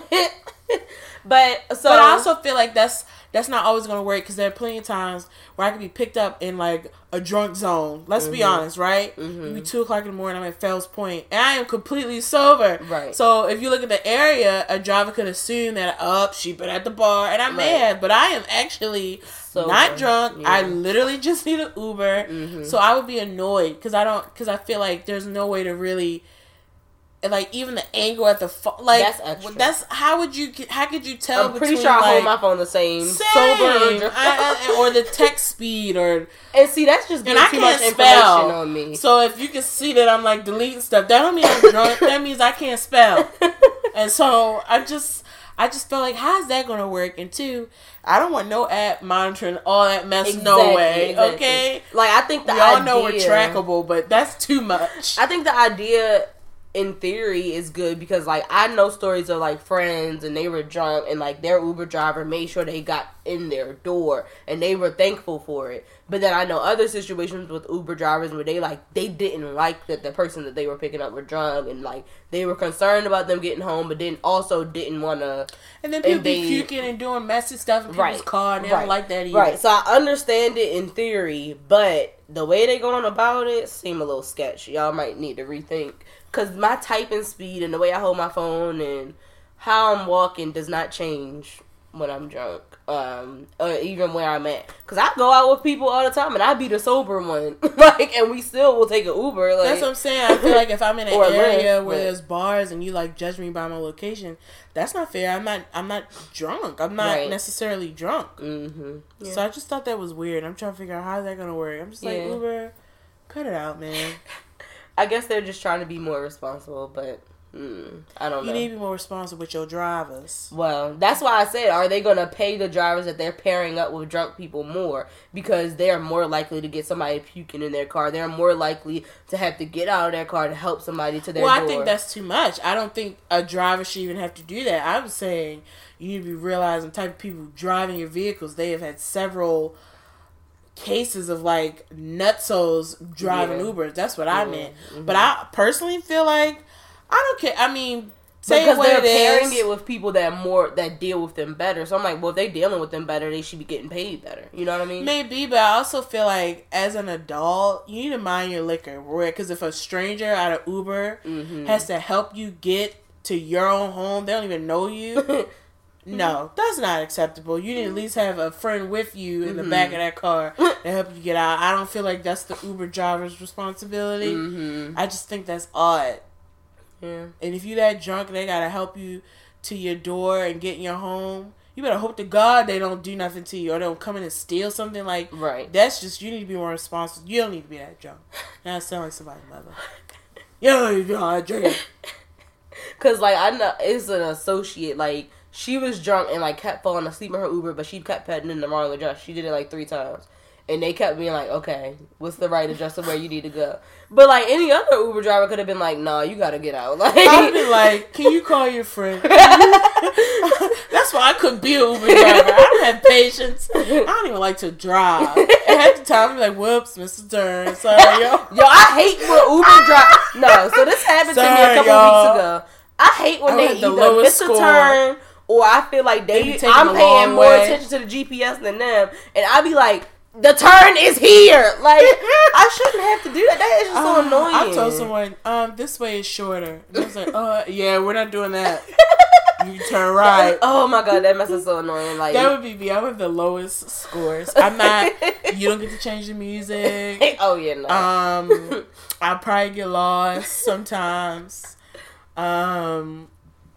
but so but I also feel like that's that's not always gonna work because there are plenty of times where I could be picked up in like a drunk zone. Let's be Mhm. honest, right? Mhm. It be two o'clock in the morning. I'm at Fells Point, and I am completely sober. Right. So if you look at the area, a driver could assume that up she been at the bar, and I may Right. have, but I am actually Sober. not drunk. I literally just need an Uber. Mhm. So I would be annoyed because I don't because I feel like there's no way to really. Like even the angle at the fo- like That's that's how would you how could you tell I'm pretty between, sure I like, hold my phone the same, same. sober or. I- I- or the text speed or and see, that's just and getting too much information spell. on me. So if you can see that I'm like deleting stuff, that don't mean I'm drunk. that means I can't spell. And so I just I just felt like how's that gonna work? And two, I don't want no app monitoring all that mess. no way. exactly. Okay. Like I think the We all idea, know we're trackable, but that's too much. I think the idea in theory is good because like I know stories of like friends and they were drunk and like their Uber driver made sure they got in their door and they were thankful for it. But then I know other situations with Uber drivers where they like they didn't like that the person that they were picking up were drunk and like they were concerned about them getting home but then also didn't want to And then people invade- be puking and doing messy stuff in people's Right. car, and they Right. don't like that either. Right. So I understand it in theory, but the way they going about it seem a little sketchy. Y'all might need to rethink because my typing speed and the way I hold my phone and how I'm walking does not change when I'm drunk. Um, or even where I'm at, because I go out with people all the time, and I be the sober one, like, and we still will take an Uber. Like, That's what I'm saying. I feel like if I'm in an area where but- there's bars and you like judge me by my location, that's not fair. I'm not. I'm not drunk. I'm not Right. necessarily drunk. mm-hmm. Yeah. So I just thought that was weird. I'm trying to figure out how's that gonna work. I'm just like Yeah. Uber, cut it out, man. I guess they're just trying to be more responsible, but mm, I don't You need to be more responsible with your drivers. Well, that's why I said, are they going to pay the drivers that they're pairing up with drunk people more? Because they're more likely to get somebody puking in their car. They're more likely to have to get out of their car to help somebody to their Well, door. I think that's too much. I don't think a driver should even have to do that. I'm saying you need to be realizing the type of people driving your vehicles. They have had several cases of like nutsos driving Yeah. Ubers. That's what I Yeah. meant. Mhm. But I personally feel like I don't care. I mean, say because they're it is. pairing it with people that more that deal with them better. So I'm like, well, if they're dealing with them better, they should be getting paid better. You know what I mean? Maybe, but I also feel like as an adult, you need to mind your liquor. Because if a stranger out of Uber Mhm. has to help you get to your own home, they don't even know you. No, that's not acceptable. You need at least have a friend with you in the back of that car to help you get out. I don't feel like that's the Uber driver's responsibility. Mhm. I just think that's odd. Yeah. And if you that drunk, they gotta help you to your door and get in your home. You better hope to God they don't do nothing to you or they don't come in and steal something. Like Right. that's just you need to be more responsible. You don't need to be that drunk. Now I sound like somebody's mother. You don't need to be that drunk. Cause like I know it's an associate. Like she was drunk and like kept falling asleep in her Uber, but she kept petting in the wrong address. She did it like three times, and they kept being like, "Okay, what's the right address of where you need to go?" But like any other Uber driver could have been like, "No, you gotta get out." Like I'd be like, can you call your friend? That's why I couldn't be an Uber driver. I don't have patience. I don't even like to drive. And half the time, I'm like, whoops, Mr. Turn. Sorry, yo. Yo, I hate when Uber drive. No, so this happened to me a couple y'all. weeks ago. I hate when I they the either a score. turn or I feel like They they. I'm paying more way. attention to the GPS than them, and I'd be like, the turn is here. Like I shouldn't have to do that. That is just so Uh, annoying. I told someone, um, this way is shorter. And I was like, uh, yeah, we're not doing that. You turn right. Oh my god, that mess is so annoying. Like That would be me. I would have the lowest scores. I'm not. You don't get to change the music. oh yeah, no. Um, I probably get lost sometimes. Um,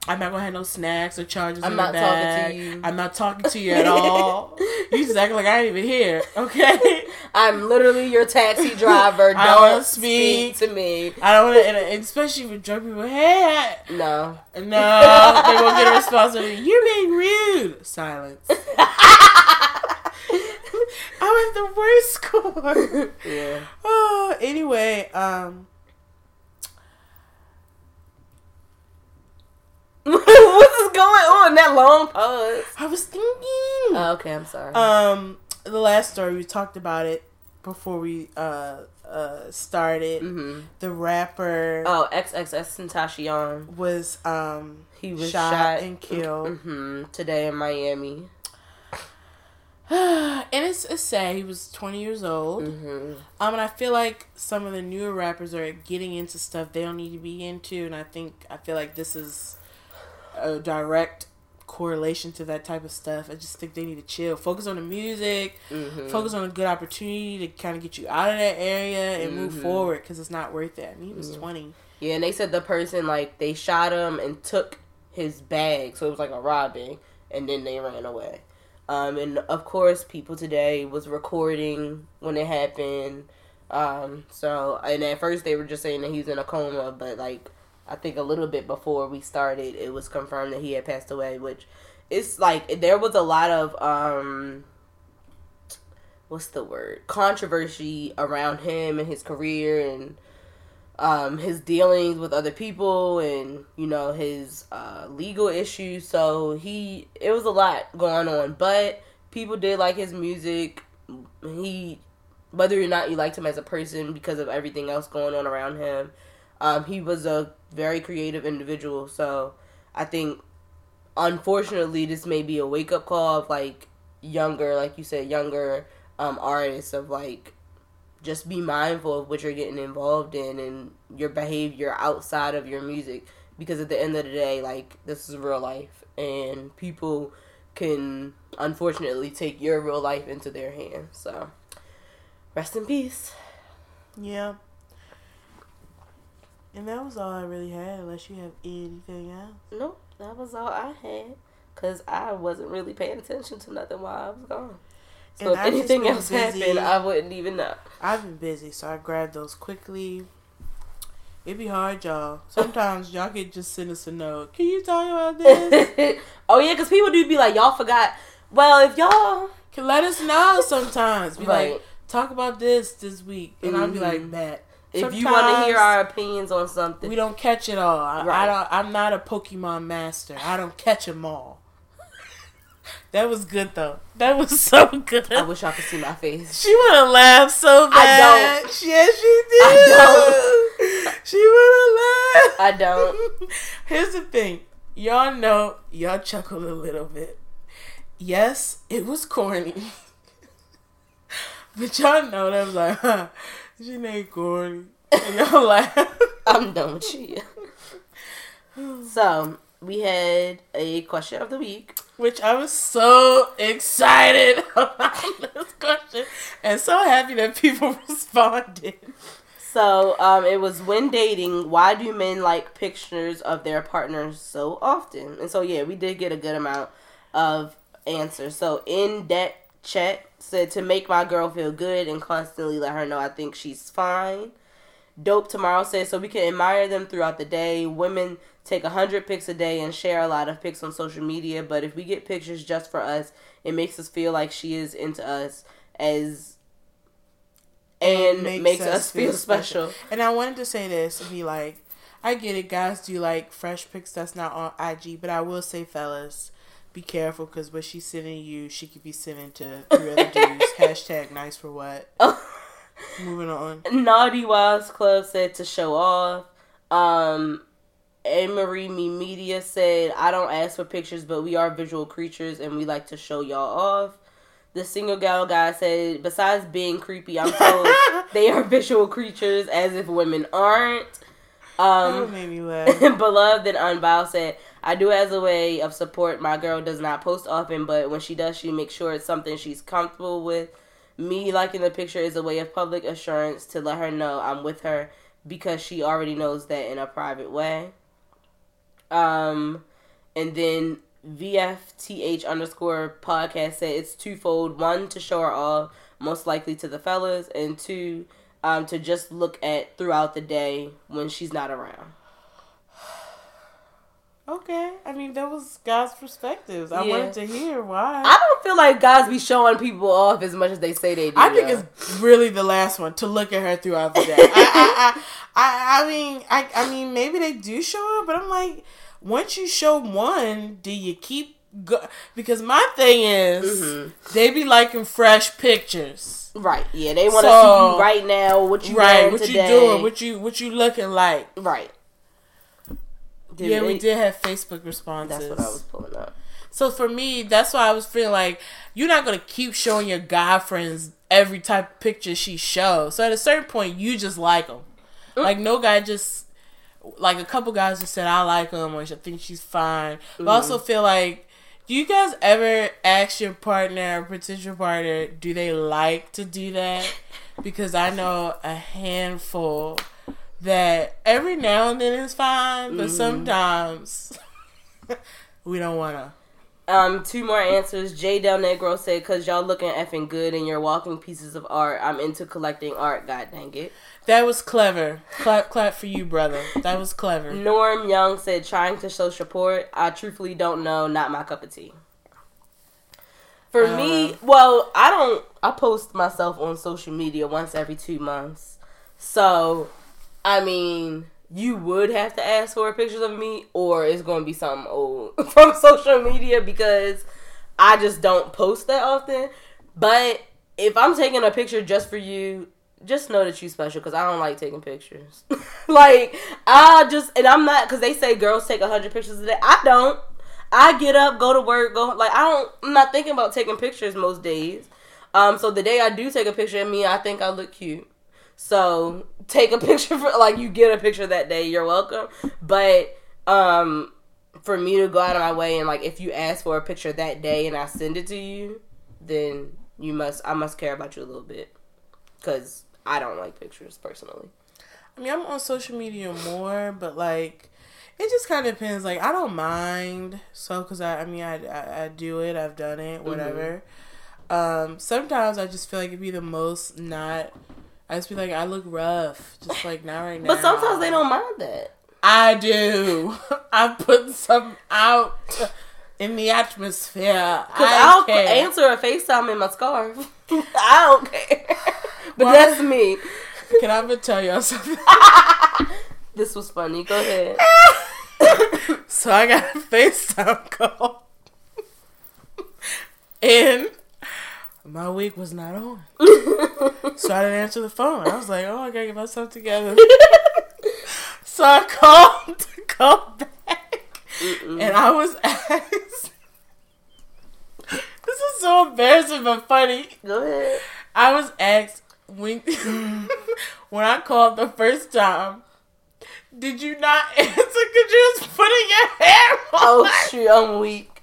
I'm not gonna have no snacks or charges. I'm not the talking to you. I'm not talking to you at all. you just acting like I ain't even here. Okay. I'm literally your taxi driver. I Don't wanna speak. speak. to me. I don't want to, and especially with drunk people. Hey, No. no, they gonna get a response. You're being rude. Silence. I have the worst score. Yeah. Oh, anyway, um, what is going on? That long pause. I was thinking. Oh, okay, I'm sorry. Um, the last story we talked about it before we uh uh started. hmm The rapper Oh, XXXTentacion. was um He was shot, shot, and killed, hmm today in Miami. and it's it's sad. He was twenty years old. hmm Um, and I feel like some of the newer rappers are getting into stuff they don't need to be into, and I think I feel like this is a direct correlation to that type of stuff. I just think they need to chill, focus on the music, hmm focus on a good opportunity to kind of get you out of that area and move Mhm. forward because it's not worth it. I mean, he was Mhm. twenty. Yeah, and they said the person like they shot him and took his bag, so it was like a robbing, and then they ran away. Um, and of course, people today was recording when it happened. Um, so and at first they were just saying that he's in a coma, but like I think a little bit before we started, it was confirmed that he had passed away. Which it's like there was a lot of um, what's the word controversy around him and his career and um, his dealings with other people and you know his uh, legal issues. So he it was a lot going on, but people did like his music. He whether or not you liked him as a person because of everything else going on around him, um, he was a very creative individual. So I think unfortunately this may be a wake up call of like younger, like you said, younger um, artists of like just be mindful of what you're getting involved in and your behavior outside of your music because at the end of the day like this is real life and people can unfortunately take your real life into their hands so rest in peace Yeah. And that was all I really had, unless you have anything else. nope that was all i had because i wasn't really paying attention to nothing while i was gone so And if I've anything else busy. happened i wouldn't even know I've been busy, so I grabbed those quickly. It'd be hard, y'all. Sometimes y'all could just send us a note. Can you talk about this? oh yeah because people do be like y'all forgot well if y'all Can let us know sometimes. Be Right. like, talk about this this week, and I'll be like, Mhm. If you want to hear our opinions on something we don't catch it all. I, I don't, i'm not a Pokemon master. I don't catch them all. that was good though. That was so good. I wish y'all could see my face. She would have laughed so bad. I don't. Yes, she did. I don't. She would have laughed. I don't. Here's the thing. Y'all know, y'all chuckled a little bit. Yes, it was corny. but y'all know that I was like, huh, she ain't corny. And y'all laugh. I'm done with you. So we had a question of the week. Which I was so excited about this question. And so happy that people responded. So um, it was when dating. Why do men like pictures of their partners so often? And so yeah, we did get a good amount of answers. So in that chat said to make my girl feel good and constantly let her know I think she's fine. Dope Tomorrow says so we can admire them throughout the day. Women take a hundred pics a day and share a lot of pics on social media, but if we get pictures just for us, it makes us feel like she is into us as and makes, us, feel, special. And I wanted to say this and be like, I get it, guys do like fresh pics that's not on IG, but I will say, fellas, be careful because what she's sending you, she could be sending to three other dudes. Hashtag nice for what? Moving on. Naughty Wives Club said to show off. Um, Marie Me Media said, I don't ask for pictures, but we are visual creatures and we like to show y'all off. The single gal guy said, besides being creepy, I'm told they are visual creatures as if women aren't. that Um, made me laugh. Beloved and Unbound said, I do as a way of support. My girl does not post often, but when she does, she makes sure it's something she's comfortable with. Me liking the picture is a way of public assurance to let her know I'm with her because she already knows that in a private way. Um, and then VFTH underscore podcast said it's twofold. One, to show her off, most likely to the fellas, and two, um, to just look at throughout the day when she's not around. Okay. I mean, that was guys' perspectives. I Yeah. wanted to hear why. I don't feel like guys be showing people off as much as they say they do. I think though. it's really the last one to look at her throughout the day. I, I, I, I, I mean, I, I mean, maybe they do show her, but I'm like, once you show one, do you keep go? Because my thing is, Mhm. they be liking fresh pictures, right. Yeah, they want to So- see you right now. What you right? What today. you doing? What you what you looking like? right. Did yeah, we they- did have Facebook responses. That's what I was pulling up. So for me, that's why I was feeling like you're not gonna keep showing your guy friends every type of picture she shows. So at a certain point, you just like them. Mm. Like no guy just like a couple guys just said I like them or I think she's fine. But I mm. also feel like. Do you guys ever ask your partner or potential partner, do they like to do that? Because I know a handful that every now and then is fine, but sometimes we don't want to. Um, two more answers. J Del Negro said, "Cause y'all looking effing good and you're walking pieces of art. I'm into collecting art. God dang it." That was clever. Clap, clap for you, brother. That was clever. Norm Young said, "Trying to show support. I truthfully don't know. Not my cup of tea." For me, well, I don't. I post myself on social media once every two months, so I mean, you would have to ask for pictures of me, or it's going to be something old from social media because I just don't post that often. But if I'm taking a picture just for you, just know that you special because I don't like taking pictures. like I just and I'm not because they say girls take hundred pictures a day. I don't. I get up, go to work, go like I don't. I'm not thinking about taking pictures most days. Um, so the day I do take a picture of me, I think I look cute. So take a picture for like you get a picture that day, you're welcome. But um, for me to go out of my way and like if you ask for a picture that day and I send it to you, then you must I must care about you a little bit because I don't like pictures personally. I mean, I'm on social media more, but like, it just kind of depends. Like, I don't mind. So, cause I, I mean, I, I, I do it. I've done it. Whatever. Mm-hmm. Um, sometimes I just feel like it'd be the most not. I just be like, I look rough, just like not right now. But sometimes they don't mind that. I do. I put some out in the atmosphere. Cause I will answer a FaceTime in my scarf. I don't care. But well, that's me. Can I ever tell y'all something? this was funny. Go ahead. so I got a FaceTime call. and my week was not on. so I didn't answer the phone. I was like, oh, I gotta get myself together. so I called to call back. Mm-mm. And I was asked. This is so embarrassing but funny. Go ahead. I was asked when when I called the first time, did you not answer because you was putting your hair on? Oh shoot, I'm weak.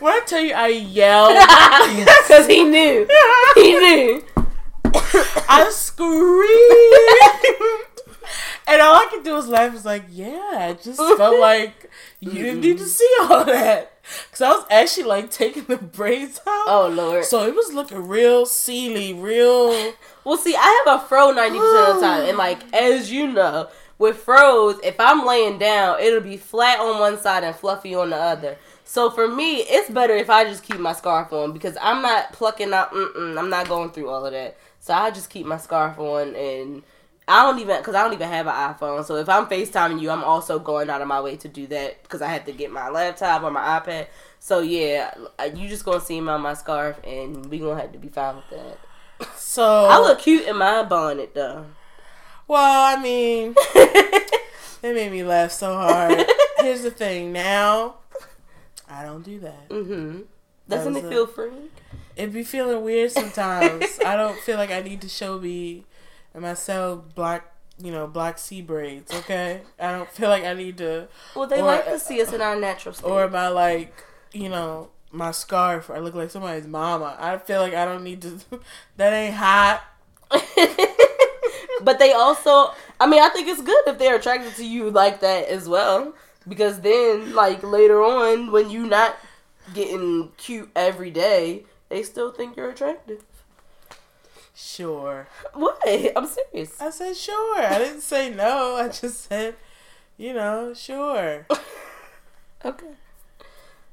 When I tell you I yelled because he knew, he knew. I screamed, and all I could do was laugh. Was like, yeah, I just felt like you didn't need to see all that. Cause I was actually like taking the braids out. Oh lord! So it was looking real sealy, real. Well, see, I have a fro ninety percent of the time, and like as you know, with fros, if I'm laying down, it'll be flat on one side and fluffy on the other. So for me, it's better if I just keep my scarf on because I'm not plucking out. I'm not going through all of that. So I just keep my scarf on and I don't even because I don't even have an iPhone. So if I'm FaceTiming you, I'm also going out of my way to do that because I had to get my laptop or my iPad. So yeah, uh, you just gonna see me on my scarf, and we gonna have to be fine with that. So I look cute in my bonnet though. Well, I mean, it made me laugh so hard. Here's the thing. Now, I don't do that. Mm-hmm. Doesn't it feel free? It be feeling weird sometimes. I don't feel like I need to show me and I sell black, you know, black sea braids. Okay, I don't feel like I need to. Well, they or, like to see us in our natural state. Or my like, you know, my scarf. I look like somebody's mama. I feel like I don't need to. that ain't hot. but they also, I mean, I think it's good if they're attracted to you like that as well, because then, like later on, when you not getting cute every day, they still think you're attractive. Sure. What? I'm serious. I said sure. I didn't say no. I just said, you know, sure. okay.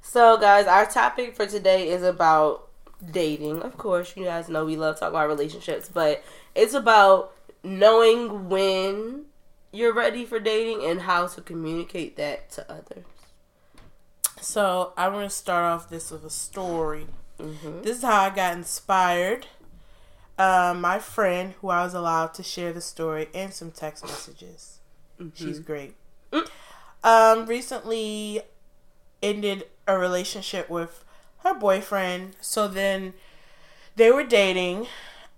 So, guys, our topic for today is about dating. Of course, you guys know we love talking about relationships, but it's about knowing when you're ready for dating and how to communicate that to others. So, I'm to start off this with a story. Mm-hmm. This is how I got inspired uh, my friend who I was allowed to share the story and some text messages. Mm-hmm. She's great. Mm. Um, recently ended a relationship with her boyfriend. So then they were dating.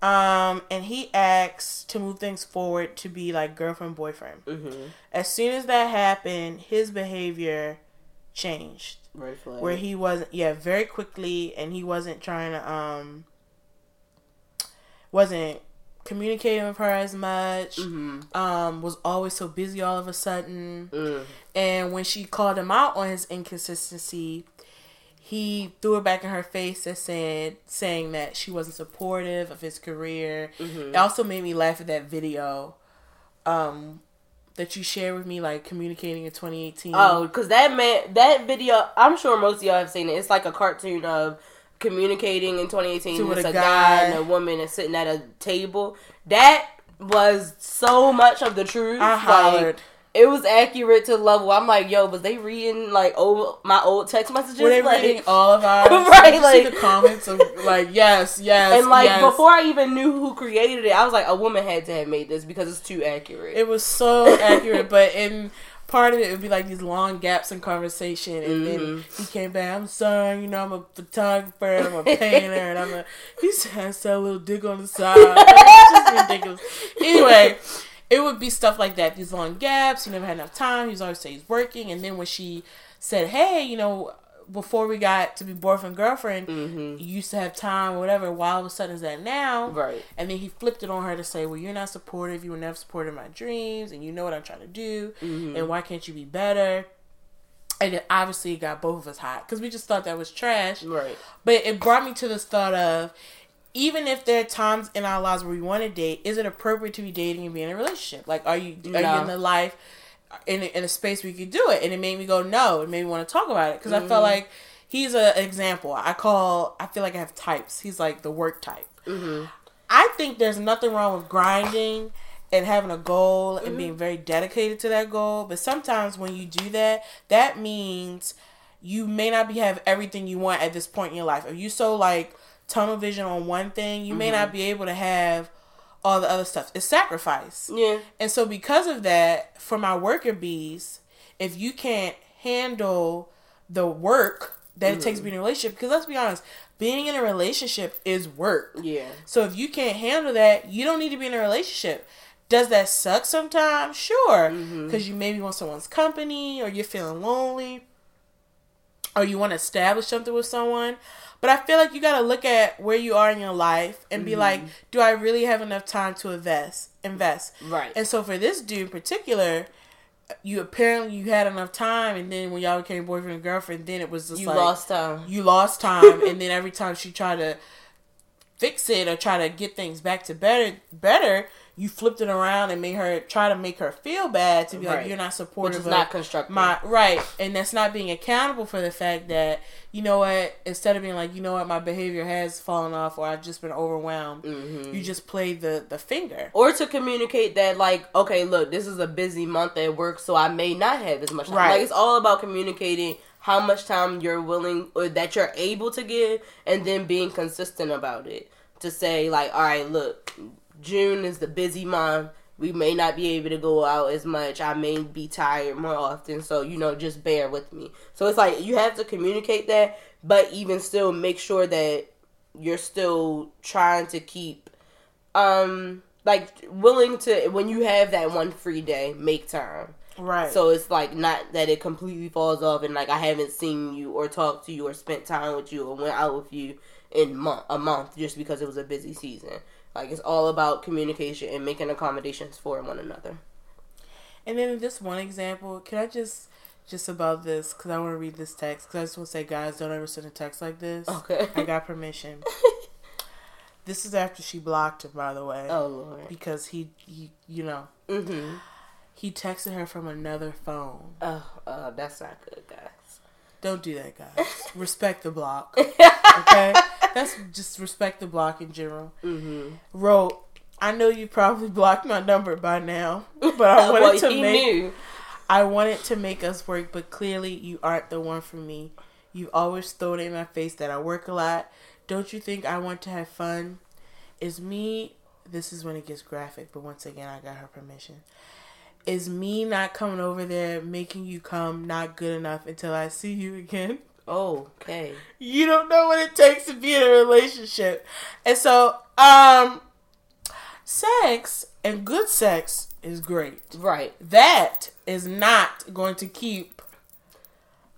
Um, and he asked to move things forward to be like girlfriend boyfriend. Mm-hmm. As soon as that happened, his behavior changed. Right where he wasn't, yeah, very quickly, and he wasn't trying to um wasn't communicating with her as much. Mm-hmm. Um, was always so busy all of a sudden. And when she called him out on his inconsistency, he threw it back in her face and said, saying that she wasn't supportive of his career. Mm-hmm. It also made me laugh at that video. Um, that you shared with me, like communicating in 2018. Oh, because that man, that video, I'm sure most of y'all have seen it. It's like a cartoon of communicating in 2018 with a, a guy. guy and a woman and sitting at a table. That was so much of the truth. I Like, hollered. It was accurate to the level. I'm like, yo, was they reading like old my old text messages? Were they like, reading all of ours? Right, Did you see like- the comments of like yes, yes, and like yes. before I even knew who created it, I was like, a woman had to have made this because it's too accurate. It was so accurate, but in part of it, it would be like these long gaps in conversation, and then Mhm. he came back. I'm sorry, you know, I'm a photographer, and I'm a painter, and I'm a. He has that little dick on the side. it's just ridiculous. Anyway. It would be stuff like that. These long gaps. He never had enough time. He was always say he's working. And then when she said, "Hey, you know, before we got to be boyfriend girlfriend, hmm you used to have time or whatever. Why all of a sudden is that now?" Right. And then he flipped it on her to say, "Well, you're not supportive. You were never supportive of my dreams, and you know what I'm trying to do. Mhm. And why can't you be better?" And it obviously got both of us hot because we just thought that was trash. Right. But it brought me to this thought of, even if there are times in our lives where we want to date, is it appropriate to be dating and be in a relationship? Like, are you are you in the life in a, in a space where you could do it? And it made me go no. It made me want to talk about it because I felt like he's a- an example. I call. I feel like I have types. He's like the work type. hmm I think there's nothing wrong with grinding and having a goal and being very dedicated to that goal. But sometimes when you do that, that means you may not be have everything you want at this point in your life. If you so like tunnel vision on one thing, you may not mm-hmm. be able to have all the other stuff. It's sacrifice. Yeah. And so because of that, for my worker bees, if you can't handle the work that it takes to be in a mm-hmm. relationship, because let's be honest, being in a relationship is work. Yeah. So if you can't handle that, you don't need to be in a relationship. Does that suck sometimes? Sure. Mm-hmm. Because you maybe want someone's company or you're feeling lonely or you want to establish something with someone. But I feel like you got to look at where you are in your life and be like, mm-hmm. do I really have enough time to invest? Invest. Right. And so for this dude in particular, you apparently you had enough time, and then when y'all became boyfriend and girlfriend, then it was just you like lost time. you lost time, and then every time she tried to fix it or try to get things back to better, better, you flipped it around and made her try to make her feel bad to be like you're not supportive. Which is not constructive. my right, and that's not being accountable for the fact that you know what, instead of being like you know what, my behavior has fallen off or I've just been overwhelmed, Mhm. you just play the the finger. or to communicate that like okay look this is a busy month at work so i may not have as much time Right. like it's all about communicating how much time you're willing or that you're able to give and then being consistent about it to say like all right look june is the busy month. We may not be able to go out as much. I may be tired more often. So you know just bear with me. So it's like you have to communicate that but even still make sure that you're still trying to keep um like willing to when you have that one free day make time. Right. so it's like not that it completely falls off and like i haven't seen you or talked to you or spent time with you or went out with you in month a month just because it was a busy season like it's all about communication and making accommodations for one another And then this one example, can I just just about this because I want to read this text because I just want to say, guys, don't ever send a text like this. okay I got permission. this is after she blocked him, by the way, oh lord because he, he, you know, mm-hmm he texted her from another phone. oh uh, that's not good guys Don't do that, guys. respect the block, okay? That's just respect the block in general. mm-hmm Wrote, I know you probably blocked my number by now, but I wanted well, to make knew. I wanted to make us work, but clearly you aren't the one for me. You've always thrown it in my face that I work a lot. Don't you think I want to have fun? Is me, this is when it gets graphic, but once again, I got her permission. Is me not coming over there making you come not good enough until I see you again? Okay You don't know what it takes to be in a relationship. And so, um, sex and good sex is great right that is not going to keep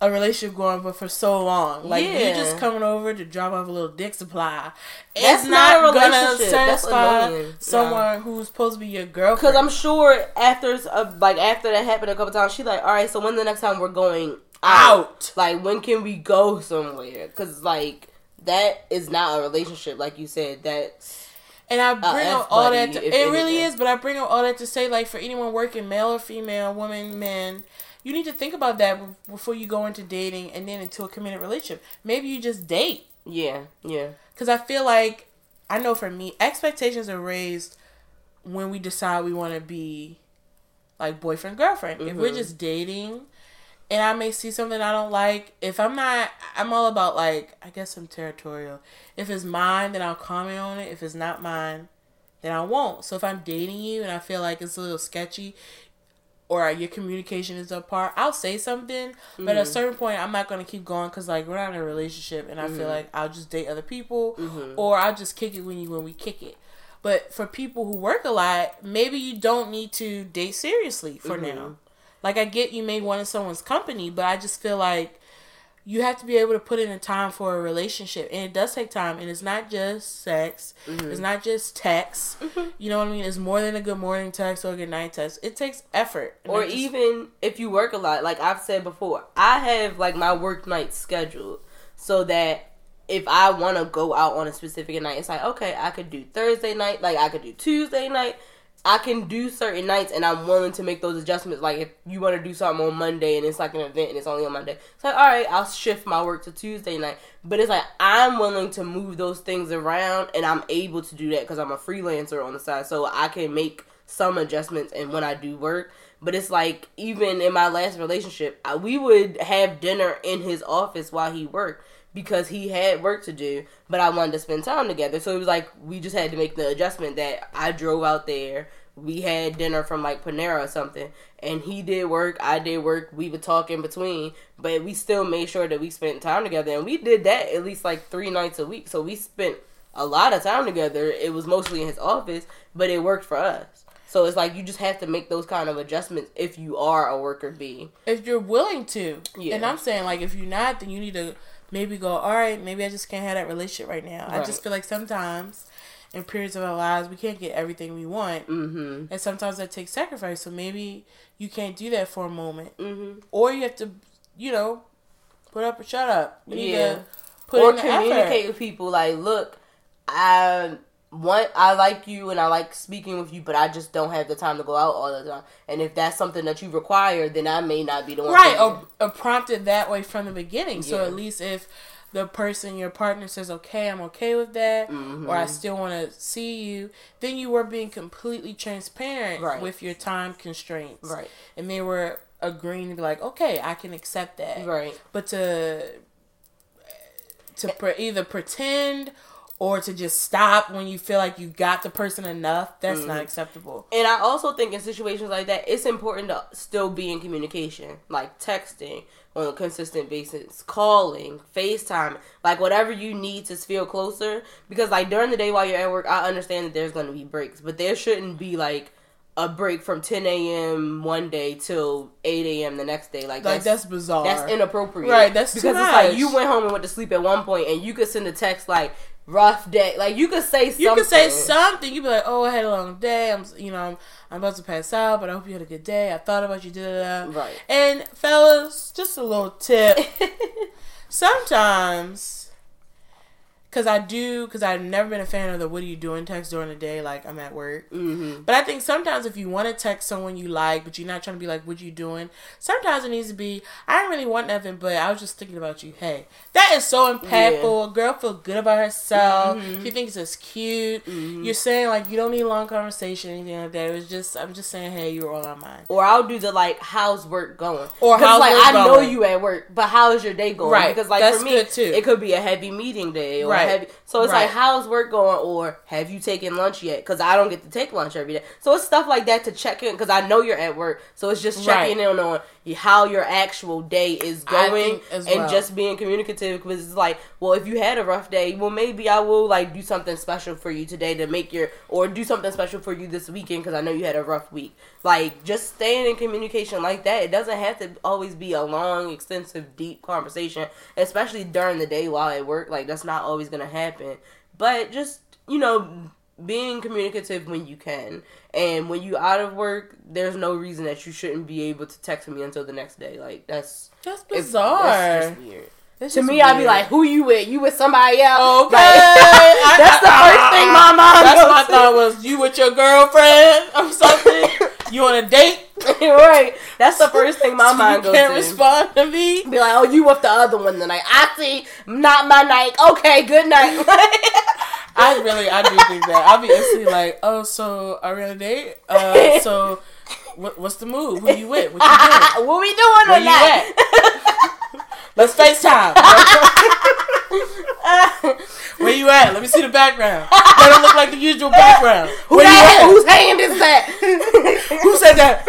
a relationship going but for so long. Like you just coming over to drop off a little dick supply. That's it's not not, a gonna satisfy someone who's supposed to be your girlfriend. Because I'm sure after uh, like after that happened a couple times, she's like, all right, so when the next time we're going out? Like when can we go somewhere? Because like that is not a relationship, like you said. That's And I bring up all that. To, it really is, but I bring up all that to say, like, for anyone working, male or female, woman, man, you need to think about that before you go into dating and then into a committed relationship. Maybe you just date. yeah, yeah, Because I feel like, I know for me, expectations are raised when we decide we want to be like boyfriend girlfriend. If we're Mhm. just dating and I may see something I don't like, if I'm not I'm all about like I guess I'm territorial. If it's mine, then I'll comment on it. If it's not mine, then I won't. So if I'm dating you and I feel like it's a little sketchy or your communication is apart, I'll say something. But at a Mhm. certain point, I'm not going to keep going because like we're not in a relationship, and I feel Mhm. like I'll just date other people, Mhm. or I'll just kick it when you when we kick it. But for people who work a lot, maybe you don't need to date seriously for Mhm. now. Like I get you may want in someone's company, but I just feel like you have to be able to put in the time for a relationship, and it does take time. And it's not just sex. Mhm. It's not just text. Mhm. You know what I mean? It's more than a good morning text or a good night text. It takes effort. Or just- even if you work a lot like i've said before i have like my work night scheduled so that if i want to go out on a specific night it's like okay i could do thursday night like i could do tuesday night i can do certain nights and i'm willing to make those adjustments. Like if you want to do something on monday and it's like an event and it's only on monday it's like all right i'll shift my work to tuesday night. But it's like i'm willing to move those things around and i'm able to do that because i'm a freelancer on the side. So i can make some adjustments and when i do work. But it's like even in my last relationship, I, we would have dinner in his office while he worked because he had work to do. But I wanted to spend time together, so it was like we just had to make the adjustment that I drove out there. We had dinner from like Panera or something, and he did work. I did work. We would talk in between, but we still made sure that we spent time together, and we did that at least like three nights a week. So we spent a lot of time together. It was mostly in his office, but it worked for us. So it's like you just have to make those kind of adjustments if you are a worker bee. if you're willing to. Yeah. And I'm saying like if you're not, then you need to maybe go. All right, maybe I just can't have that relationship right now. I just feel like sometimes in periods of our lives we can't get everything we want, Mm-hmm. and sometimes that takes sacrifice. So maybe you can't do that for a moment, Mm-hmm. or you have to, you know, put up or shut up. You need Yeah. to put Or in the communicate effort. with people like, look, I want I like you and I like speaking with you, but I just don't have the time to go out all the time. And if that's something that you require, then I may not be the one. Right, or, or prompted that way from the beginning. So at least if the person, your partner says, okay, I'm okay with that, Mhm. or I still want to see you, then you were being completely transparent Right. with your time constraints. Right. And they were agreeing to be like, okay, I can accept that. Right. But to to pre- either pretend or to just stop when you feel like you got the person enough, that's not Mhm. acceptable. And I also think in situations like that, it's important to still be in communication, like texting on a consistent basis, calling, FaceTime, like whatever you need to feel closer. Because like during the day while you're at work, I understand that there's going to be breaks, but there shouldn't be like a break from 10 a.m. one day till 8 a.m. the next day. Like, Like that's that's bizarre. that's inappropriate. Right, that's because it's like you went home and went to sleep at one point, and you could send a text like rough day. Like you could say something. You could say something. You'd be like, "Oh, I had a long day. I'm, you know, I'm, I'm about to pass out, but I hope you had a good day. I thought about you." Da da da. Right. And fellas, just a little tip. Sometimes, because I do, because I've never been a fan of the "What are you doing?" text during the day, like I'm at work. hmm But I think sometimes if you want to text someone you like, but you're not trying to be like, "What you doing?" Sometimes it needs to be, "I didn't really want nothing, but I was just thinking about you." Hey, that is so impactful. A girl feel good about herself. Mhm. She thinks it's cute. Mhm. You're saying like you don't need long conversation, anything like that. It was just I'm just saying, hey, you were on my mind. Or I'll do the like, how's work going? Or how's like I know you at work, but how's your day going? Right, Because like that's for me, too. it could be a heavy meeting day or Right. Heavy. So it's Right. like, how's work going? Or have you taken lunch yet? Because I don't get to take lunch every day. So it's stuff like that to check in because I know you're at work. So it's just checking in on how your actual day is going as and well. just being communicative because it's like, well, if you had a rough day, well, maybe I will like do something special for you today to make your or do something special for you this weekend because I know you had a rough week. Like just staying in communication like that. It doesn't have to always be a long, extensive, deep conversation, especially during the day while at work. Like that's not always gonna happen. But just you know, being communicative when you can, and when you out of work, there's no reason that you shouldn't be able to text me until the next day. Like that's That's bizarre. That's weird. That's To me, I'd be like, "Who you with? You with somebody else?" Okay, Like, that's the first thing my mind That's what to. thought was you with your girlfriend or something. you on a date? right. That's the first thing my mind you goes can't to. respond to me. Be like, "Oh, you with the other one tonight?" I see. Not my night. Okay, good night. I really, I do think that. I'll be instantly like, oh, so are we on a date? Uh, so what, what's the move? Who you with? What you doing? what we doing Where on you that? at? Let's FaceTime. Where you at? Let me see the background. That don't look like the usual background. Who Where that- at? Whose hand is that? Who said that?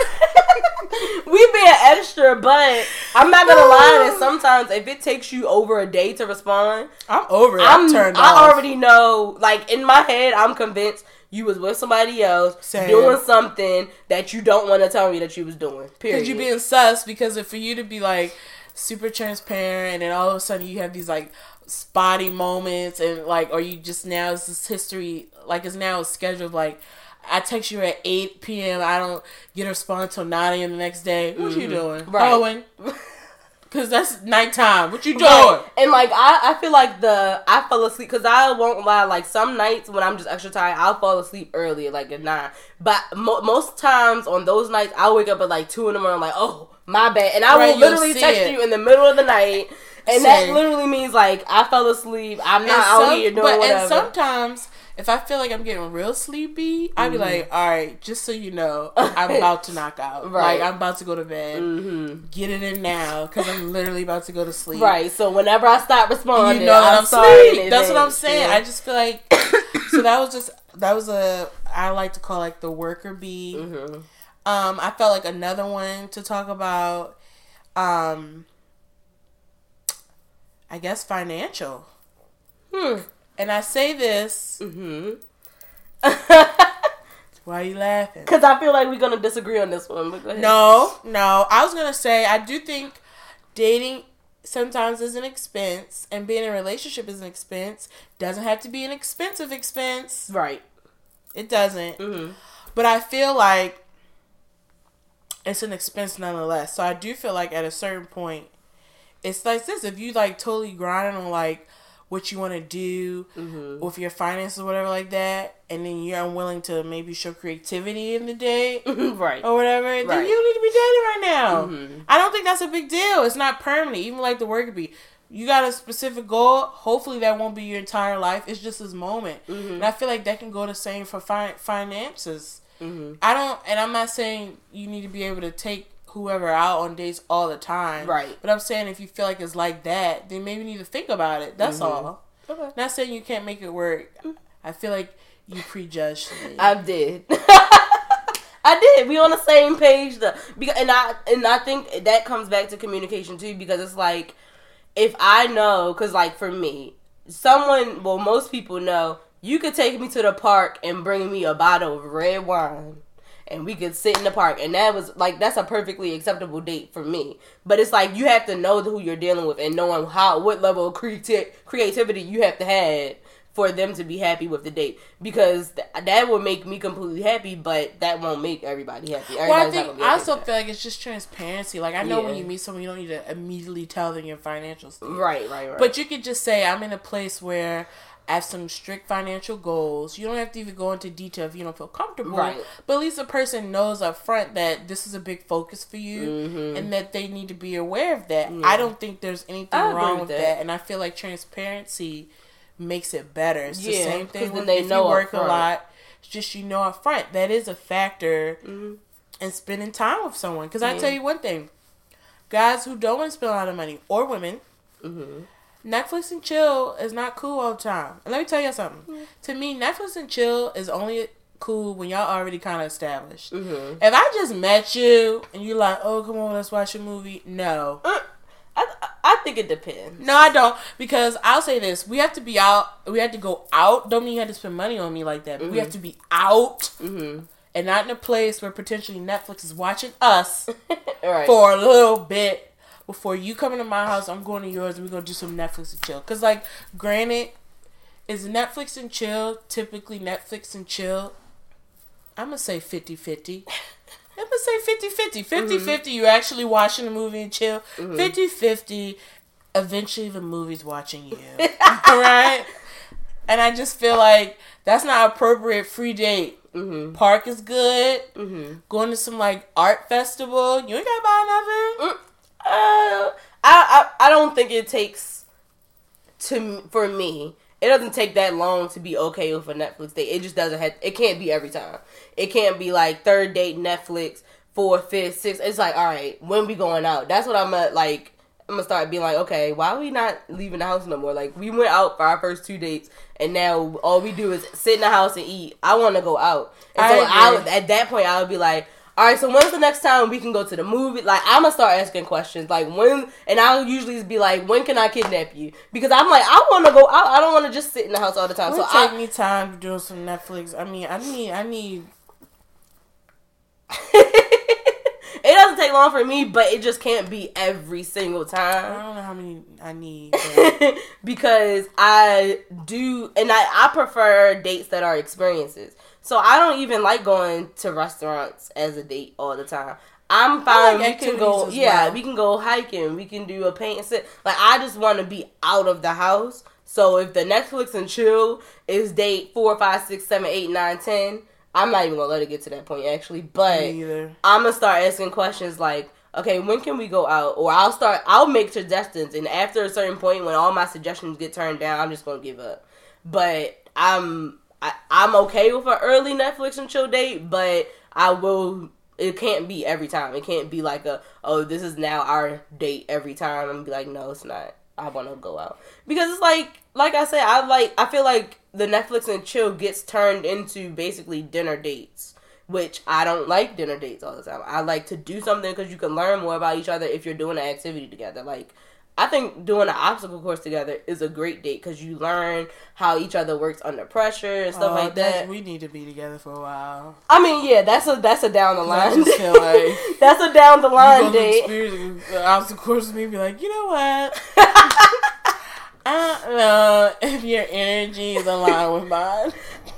We being extra, but I'm not gonna lie that sometimes if it takes you over a day to respond, I'm over it. I'm, I'm turned I off. already know. Like in my head, I'm convinced you was with somebody else Same. doing something that you don't want to tell me that you was doing. Period. Because you being sus because if for you to be like super transparent and then all of a sudden you have these like spotty moments and like or you just now it's this history like it's now a schedule of like I text you at 8 p.m. I don't get a response till 9 a.m. the next day. What you doing? Mm-hmm. Right. Hoeing. Cause that's nighttime. What you doing? Right. And like I, I feel like the I fell asleep because I won't lie. Like some nights when I'm just extra tired, I'll fall asleep early, like at nine. But mo- most times on those nights, I wake up at like two in the morning. like, oh my bad, and I Right, will literally text it. you in the middle of the night, and that literally means like I fell asleep. I'm not And out some- here doing but whatever. and sometimes if I feel like I'm getting real sleepy, I'd be like, all right, just so you know, I'm about to knock out. Right. Like I'm about to go to bed. Mhm. Get it in now because I'm literally about to go to sleep. Right. So whenever I stop responding, You know that I'm, sorry. That's what I'm saying. yeah. I just feel like so that was just that was a I like to call like the worker bee. Mhm. Um, I felt like another one to talk about. Um, I guess financial. Hmm. And I say this. Mhm. Why are you laughing? Because I feel like we're gonna disagree on this one. But go ahead. No, no. I was gonna say I do think dating sometimes is an expense, and being in a relationship is an expense. Doesn't have to be an expensive expense. Right. It doesn't. hmm But I feel like it's an expense nonetheless. So I do feel like at a certain point, it's like this: if you like totally grinding on like what you want to do hmm with your finances or whatever like that, and then you're unwilling to maybe show creativity in the day right. or whatever, then Right. you need to be dating right now. Mhm. I don't think that's a big deal. It's not permanent. Even like the work bee. You got a specific goal. Hopefully that won't be your entire life. It's just this moment. Mhm. And I feel like that can go the same for fi- finances. hmm I don't, and I'm not saying you need to be able to take whoever out on dates all the time. Right. But I'm saying if you feel like it's like that, then maybe you need to think about it. That's Mhm. all. Okay. Not saying you can't make it work. I feel like you prejudged me. I did. I did. We on the same page though. Because and I and I think that comes back to communication too because it's like if I know cuz like for me, someone well most people know you could take me to the park and bring me a bottle of red wine and we could sit in the park. And that was like that's a perfectly acceptable date for me. But it's like you have to know who you're dealing with and knowing how what level of creati- creativity you have to have for them to be happy with the date. Because th- that would make me completely happy but that won't make everybody happy. Well, I think I also feel like it's just transparency. Like I know when you meet someone, you don't need to immediately tell them your financial state. right right right. But you could just say, I'm in a place where Have some strict financial goals. You don't have to even go into detail if you don't feel comfortable. Right. But at least the person knows up front that this is a big focus for you Mhm. and that they need to be aware of that. Yeah. I don't think there's anything wrong with that. that. And I feel like transparency makes it better. It's the same thing with they if know you work a lot. It's just you know up front. That is a factor Mhm. in spending time with someone. Because I tell you one thing. Guys who don't want to spend a lot of money, or women, Mhm. Netflix and chill is not cool all the time. And let me tell you something. To me, Netflix and chill is only cool when y'all already kind of established. Mhm. If I just met you and you're like, oh, come on, let's watch a movie. No. Uh, I, I think it depends No, I don't. Because I'll say this. We have to be out. We have to go out. Don't mean you have to spend money on me like that. But we have to be out hmm and not in a place where potentially Netflix is watching us right for a little bit before you come into my house. I'm going to yours and we're going to do some Netflix and chill. Because, like, granted, is Netflix and chill typically Netflix and chill? I'm going to say 50 50. I'm going to say 50 50. 50 50, you're actually watching the movie and chill. 50 50, eventually the movie's watching you. All right? And I just feel like that's not appropriate free date. hmm Park is good. hmm Going to some like art festival. You ain't gotta buy nothing. Uh, I, I I don't think it takes to for me. it doesn't take that long to be okay with a Netflix date. It just doesn't have. It can't be every time. It can't be like third date Netflix, fourth, fifth, sixth. It's like all right, when we going out? That's what I'm at. Like I'm gonna start being like, okay, why are we not leaving the house no more? Like we went out for our first two dates, and now all we do is sit in the house and eat. I want to go out, and so I I, agree. would, at that point I would be like, all right, so when's the next time we can go to the movie? Like I'm gonna start asking questions, like when, and I'll usually be like, when can I kidnap you? Because I'm like, I want to go out. I don't want to just sit in the house all the time. It So take I, me time doing some Netflix. I mean, I need, I need. it doesn't take long for me, but it just can't be every single time. I don't know how many I need. but- because I do, and I, I prefer dates that are experiences. So I don't even like going to restaurants as a date all the time. I'm fine. like we can go, yeah, well. we can go hiking. We can do a paint and sit. Like I just want to be out of the house. So if the Netflix and chill is date four, five, six, seven, eight, nine, ten, I'm not even gonna let it get to that point actually. But I'm gonna start asking questions like, okay, when can we go out? Or I'll start, I'll make suggestions, and after a certain point, when all my suggestions get turned down, I'm just gonna give up. But I'm, I, I'm okay with an early Netflix and chill date, but I will. It can't be every time. It can't be like a, oh, this is now our date every time. I'm be like, no, it's not. I want to go out because it's like, like I said, I like. I feel like the Netflix and chill gets turned into basically dinner dates which I don't like dinner dates all the time. I like to do something because you can learn more about each other if you're doing an activity together. Like, I think doing an obstacle course together is a great date because you learn how each other works under pressure and stuff Oh, like that. We need to be together for a while. I mean, yeah, that's a that's a down the I line. just feel like that's a down the line date. experience the obstacle course with me, be like, you know what? I don't know if your energy is aligned with mine.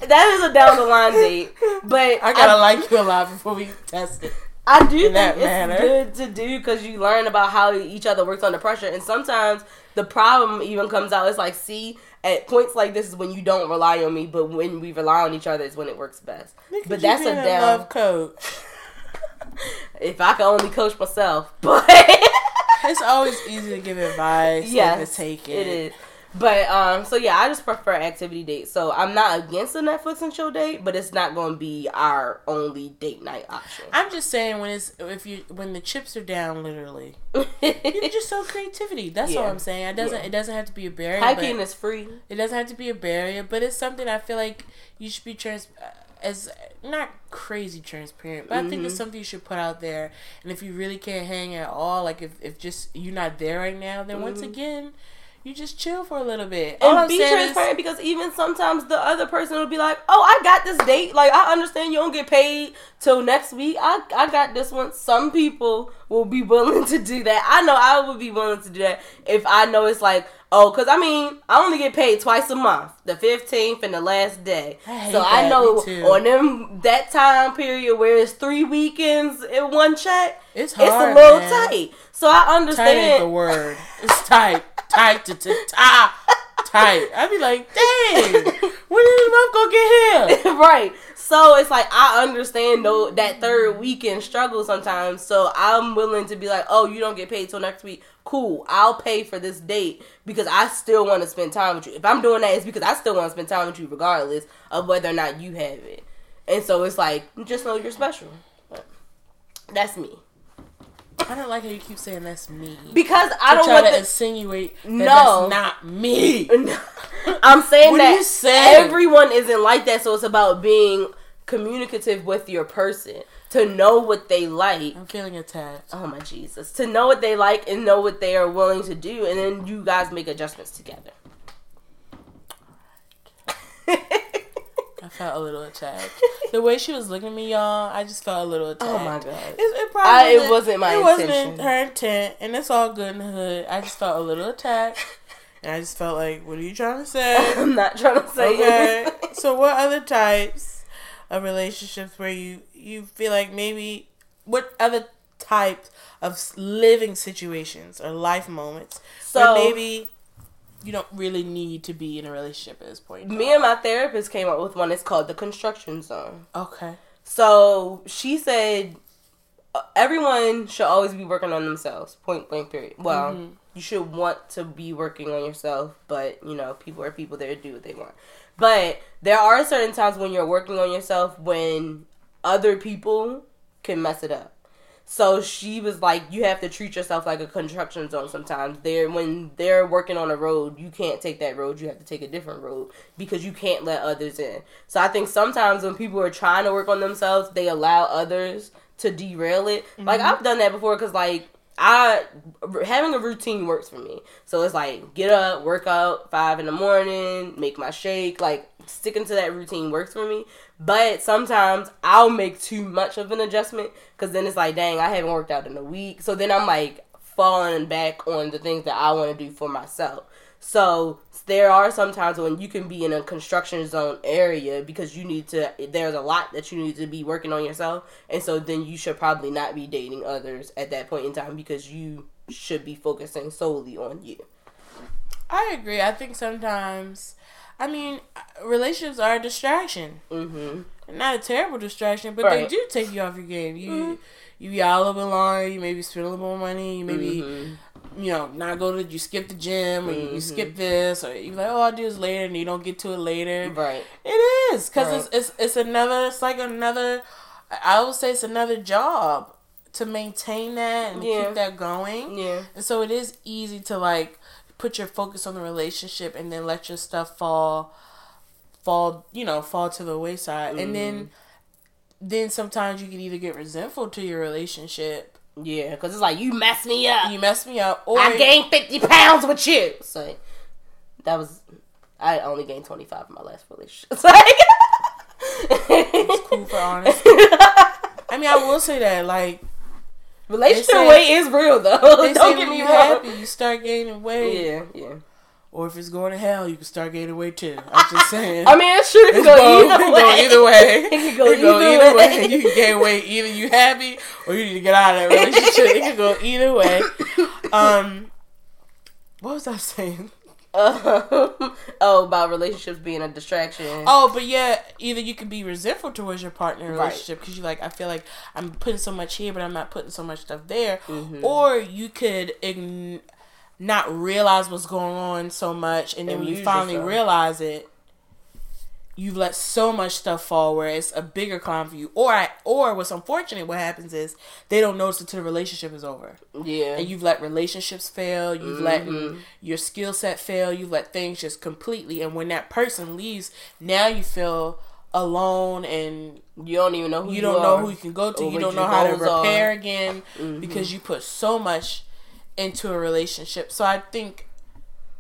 that is a down the line date, but I gotta like you a lot before we test it. I do in think it's manner. good to do because you learn about how each other works under pressure, and sometimes the problem even comes out. It's like, see, at points like this is when you don't rely on me, but when we rely on each other is when it works best. Look but that's a down. love coach. if I can only coach myself, but It's always easy to give advice. Yeah, to take it. it is. But um, so yeah, I just prefer activity dates. So I'm not against a Netflix and chill date, but it's not going to be our only date night option. I'm just saying when it's if you when the chips are down, literally, you just show creativity. That's all I'm saying. It doesn't Yeah. it doesn't have to be a barrier. Hiking is free. it doesn't have to be a barrier, but it's something I feel like you should be trans as not crazy transparent, but I think Mm-hmm. it's something you should put out there. And if you really can't hang at all, like if if just you're not there right now, then once again. You just chill for a little bit. All and I'm be saying is- transparent because even sometimes the other person will be like, "Oh, I got this date. Like, I understand you don't get paid till next week. I I got this one." Some people will be willing to do that. I know I would be willing to do that if I know it's like, oh, because I mean, I only get paid twice a month, the fifteenth and the last day. I so I know on them that time period where it's three weekends in one check, It's it's a little man. tight. So I Tight understand. the word. It's tight. tight to. Tight. I'd be like, dang, when did the month go get here? right. So it's like I understand though that third weekend struggle sometimes. So I'm willing to be like, oh, you don't get paid till next week. Cool, I'll pay for this date because I still want to spend time with you. If I'm doing that, it's because I still want to spend time with you, regardless of whether or not you have it. And so it's like, just know you're special. But that's me I don't like how you keep saying that's me. because I don't want to the, insinuate that No. that's not me. I'm saying that you saying? everyone isn't like that, so it's about being communicative with your person to know what they like. I'm feeling attacked. Oh my Jesus! To know what they like and know what they are willing to do, and then you guys make adjustments together. I felt a little attacked. The way she was looking at me, y'all, I just felt a little attacked. oh my God! It, it, I- probably it wasn't my It wasn't her intent, and it's all good in the hood. I just felt a little attacked, and I just felt like, "What are you trying to say?" I'm not trying to say okay. so, what other types of relationships where you you feel like maybe what other types of living situations or life moments So- where maybe you don't really need to be in a relationship at this point? Me and my therapist came up with one. It's called the construction zone. okay. So she said everyone should always be working on themselves. Point blank. Period. Well, Mhm. you should want to be working on yourself, but you know, people are people. They do what they want. But there are certain times when you're working on yourself when other people can mess it up. So she was like, you have to treat yourself like a construction zone sometimes. They're when they're working on a road, you can't take that road, you have to take a different road because you can't let others in. So I think sometimes when people are trying to work on themselves, they allow others to derail it. Mm-hmm. Like I've done that before cuz like I having a routine works for me. So it's like get up, work out five in the morning, make my shake. Like sticking to that routine works for me. But sometimes I'll make too much of an adjustment because then it's like, dang, I haven't worked out in a week. So then I'm like falling back on the things that I want to do for myself. So there are some times when you can be in a construction zone area because you need to. There's a lot that you need to be working on yourself, and so then you should probably not be dating others at that point in time because you should be focusing solely on you. I agree. I think sometimes, I mean, relationships are a distraction. Mm-hmm. Not a terrible distraction, but Right. they do take you off your game. You Mhm. you be out a little bit longer. You maybe spend a little more money. You maybe Mhm. you know not go to you skip the gym or you, skip this or you like oh I'll do this later and you don't get to it later. Right. It is because Right. it's, it's it's another. It's like another. I would say it's another job to maintain that and Yeah. keep that going. Yeah. And so it is easy to like put your focus on the relationship and then let your stuff fall fall, you know, fall to the wayside. And then mm-hmm. then sometimes you can either get resentful to your relationship. Yeah. Because it's like you messed me up. You mess me up or I gained fifty pounds with you. So that was. I only gained twenty five in my last relationship. It's like. it's cool for honest. I mean, I will say that like Relationship weight is real though. Don't get me wrong. happy, you start gaining weight. Yeah, yeah. Or if it's going to hell, you can start gaining weight too. I'm just saying. I mean, it's true. It can go either way. go either way. It can go It go either either way. way. You can gain weight. Either you happy or you need to get out of that relationship. it can go either way. Um, what was I saying? Um, oh, about relationships being a distraction. Oh, but yeah, either you can be resentful towards your partner in a Right. relationship because you're like, I feel like I'm putting so much here, but I'm not putting so much stuff there. Mhm. Or you could ign- not realize what's going on so much, and then And when you finally yourself. realize it, you've let so much stuff fall where it's a bigger climb for you. Or, I, or what's unfortunate, what happens is they don't notice until the relationship is over yeah. and you've let relationships fail you've let Mhm. your skill set fail you've let things just completely and when that person leaves now you feel alone and You don't even know who you you, don't know who you can go to or you don't know how to goals are. repair again Mhm. because you put so much into a relationship so i think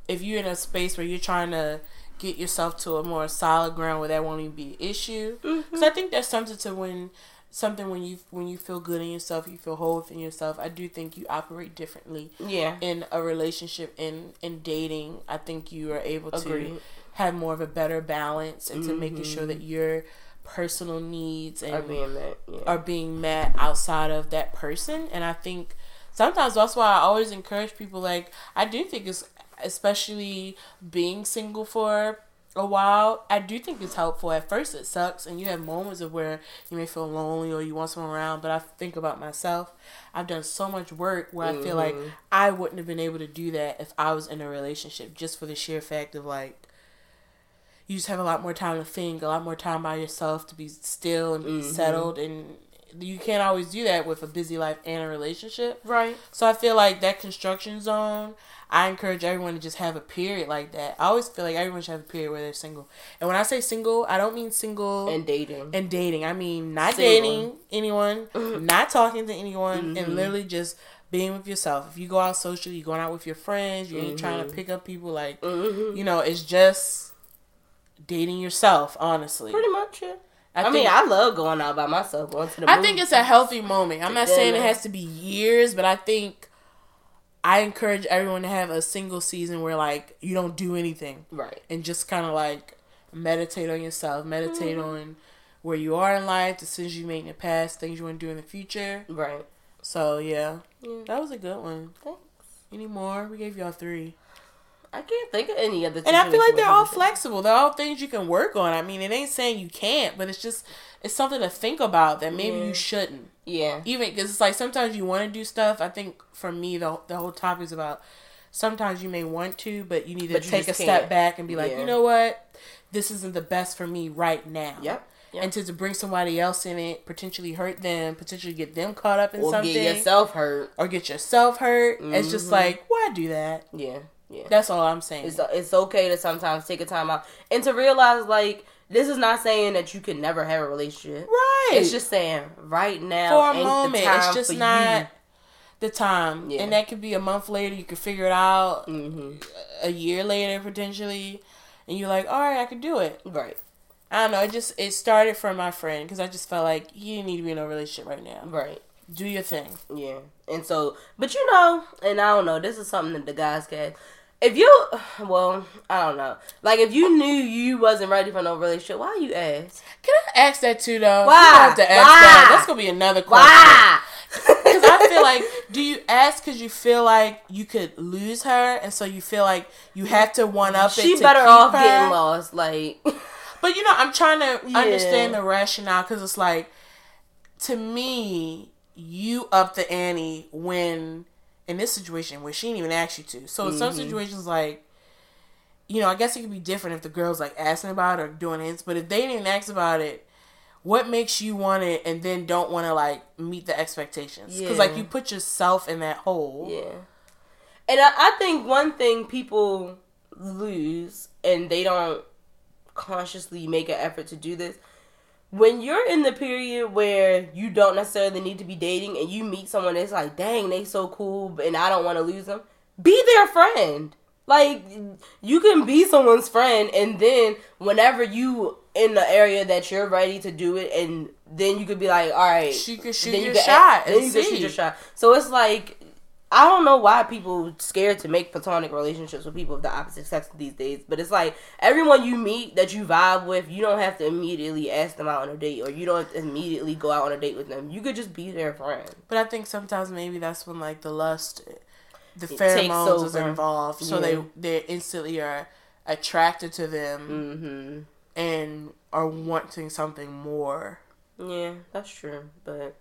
if you're in a space where you're trying to get yourself to a more solid ground where that won't even be an issue because I think that's something to when something when you when you feel good in yourself, you feel whole within yourself. I do think you operate differently Yeah. in a relationship in in dating. I think you are able to Agreed. have more of a better balance into making Mhm. sure that your personal needs and Are being met. Yeah. are being met outside of that person. And I think sometimes that's why I always encourage people. Like I do think it's especially being single for a while. I do think it's helpful. At first, it sucks, and you have moments of where you may feel lonely or you want someone around. But I think about myself. I've done so much work where I feel like Mhm. I wouldn't have been able to do that if I was in a relationship, just for the sheer fact of like. You just have a lot more time to think, a lot more time by yourself to be still and be Mhm. settled, and you can't always do that with a busy life and a relationship. Right. So I feel like that construction zone, I encourage everyone to just have a period like that. I always feel like everyone should have a period where they're single. And when I say single, I don't mean single And dating. and dating. I mean not Single. dating anyone, not talking to anyone, Mhm. and literally just being with yourself. If you go out socially, you're going out with your friends, you ain't trying to Mhm. pick up people like hmm you know, it's just dating yourself, honestly. Pretty much. Yeah. I, I, think, mean, I love going out by myself, going to the. I think it's a healthy moment. I'm not Yeah, saying it has to be years, but I think I encourage everyone to have a single season where like you don't do anything right. and just kind of like meditate on yourself, meditate Mm-hmm. on where you are in life, decisions you made in the past, things you want to do in the future. Right. So yeah, Yeah. that was a good one. Thanks. Any more? We gave y'all three. I can't think of any other. Things. And I feel like they're all flexible. They're all things you can work on. I mean, it ain't saying you can't, but it's just it's something to think about that maybe Yeah. you shouldn't. Yeah. Even because it's like sometimes you want to do stuff. I think for me, the the whole topic is about sometimes you may want to, but you need to But take a step can't. back and be like, Yeah. you know what, this isn't the best for me right now. Yep. Yep. And to, to bring somebody else in it, potentially hurt them, potentially get them caught up in Or something, get yourself hurt. or get yourself hurt. It's just Mhm. like, why do that? Yeah. Yeah. That's all I'm saying. It's it's okay to sometimes take a time out and to realize like this is not saying that you can never have a relationship. right. It's just saying right now for a moment. It's just not the time, Yeah. and that could be a month later. You could figure it out you. hmm a year later potentially, and you're like, all right, I could do it. Right. I don't know. It just it started from my friend because I just felt like you didn't need to be in a relationship right now. Right. Do your thing. Yeah. And so, but you know, and I don't know, this is something that the guys can. If you, well, I don't know. Like, if you knew you wasn't ready for no relationship, why you ask? Can I ask that too though? Why? You have to ask Why? that. That's gonna be another question. Why? Because I feel like, do you ask because you feel like you could lose her, and so you feel like you have to one up it? she to better keep off her? getting lost. Like, But you know, I'm trying to Yeah. understand the rationale because it's like, to me, you up the ante when in this situation where she didn't even ask you to. So in some Mhm. situations, like, you know, I guess it could be different if the girl's like asking about it or doing hints. But if they didn't ask about it, what makes you want it and then don't want to like meet the expectations? Because like you put yourself in that hole. yeah. And I, I think one thing people lose, and they don't consciously make an effort to do this, when you're in the period where you don't necessarily need to be dating and you meet someone that's like, dang, they so cool, and I don't want to lose them, be their friend. Like, you can be someone's friend, and then whenever you in the area that you're ready to do it, and then you could be like, all right, She could shoot then you shot then and you can see. shoot your shot. So it's like I don't know why people scared to make platonic relationships with people of the opposite sex these days, but it's like everyone you meet that you vibe with, you don't have to immediately ask them out on a date, or you don't immediately go out on a date with them. You could just be their friend. But I think sometimes maybe that's when like the lust, the It pheromones is involved, so Yeah. they they instantly are attracted to them Mm-hmm. and are wanting something more. Yeah, that's true, but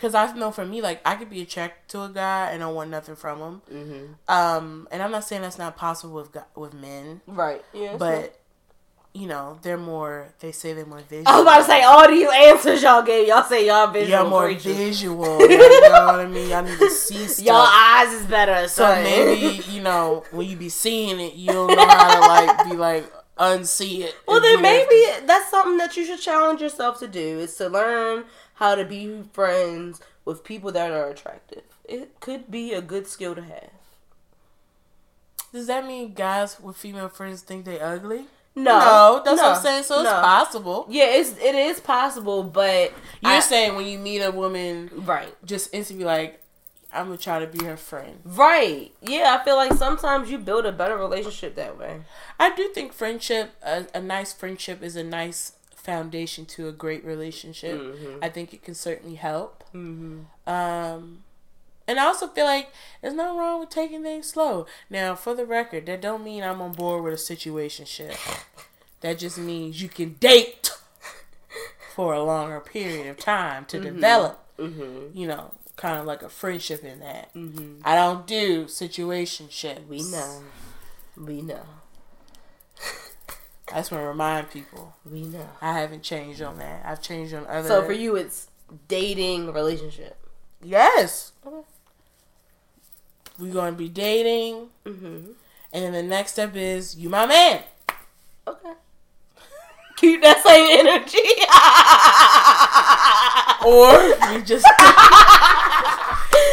Because I know for me, like I could be attracted to a guy and I want nothing from him. mm-hmm. Um, and I'm not saying that's not possible with with men, right, yeah. but you know they're more. They say they're more visual. I was about to say all these answers y'all gave. Y'all say y'all visual You're more creatures. visual. you know what I mean? I need to see stuff. Y'all eyes is better. So maybe you know when you be seeing it, you'll know how to like be like unsee it. Well, then maybe that's something that you should challenge yourself to do is to learn how to be friends with people that are attractive. It could be a good skill to have. Does that mean guys with female friends think they ugly? No, that's no, what I'm saying. So it's possible. Yeah, it's it is possible, but You're I- saying when you meet a woman, right, just instantly like, I'm gonna try to be her friend. right. Yeah, I feel like sometimes you build a better relationship that way. I do think friendship, a, a nice friendship, is a nice foundation to a great relationship. Mhm. I think it can certainly help. Mm-hmm. Um, and I also feel like there's nothing wrong with taking things slow. Now, for the record, that don't mean I'm on board with a situationship. That just means you can date for a longer period of time to develop, Mm-hmm. you know, kind of like a friendship in that. Mm-hmm. I don't do situationships. We know. We know. I just want to remind people We know. I haven't changed on that. I've changed on other. So for you, it's dating relationship. yes, Okay. we're gonna be dating, Mm-hmm. and then the next step is you my man. Okay. Keep that same energy. or you just.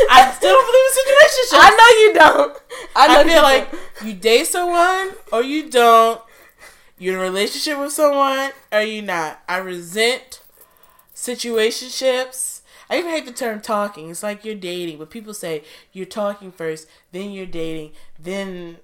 I still don't believe in situationships. I know you don't. I know I feel you like don't. you date someone or you don't. You're in a relationship with someone or you not. I resent situationships. I even hate the term talking. It's like you're dating, but people say you're talking first, then you're dating, then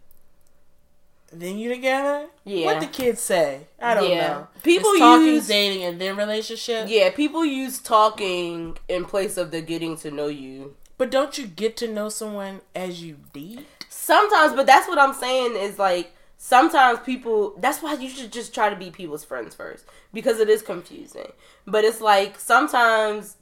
then you together. Yeah. What the kids say? I don't Yeah. know. People It's talking, use- dating, and then relationship. Yeah, people use talking in place of the getting to know you But don't you get to know someone as you date? Sometimes, but that's what I'm saying is like sometimes people that's why you should just try to be people's friends first because it is confusing. But it's like sometimes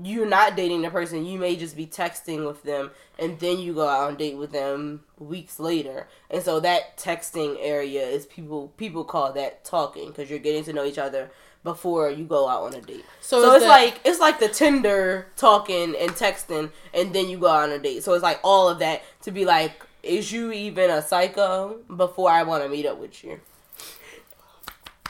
you're not dating the person, you may just be texting with them and then you go out on date with them weeks later. And so that texting area is people people call that talking because you're getting to know each other before you go out on a date. So, so it's that- like it's like the Tinder talking and texting and then you go out on a date. So it's like all of that to be like is you even a psycho before I want to meet up with you?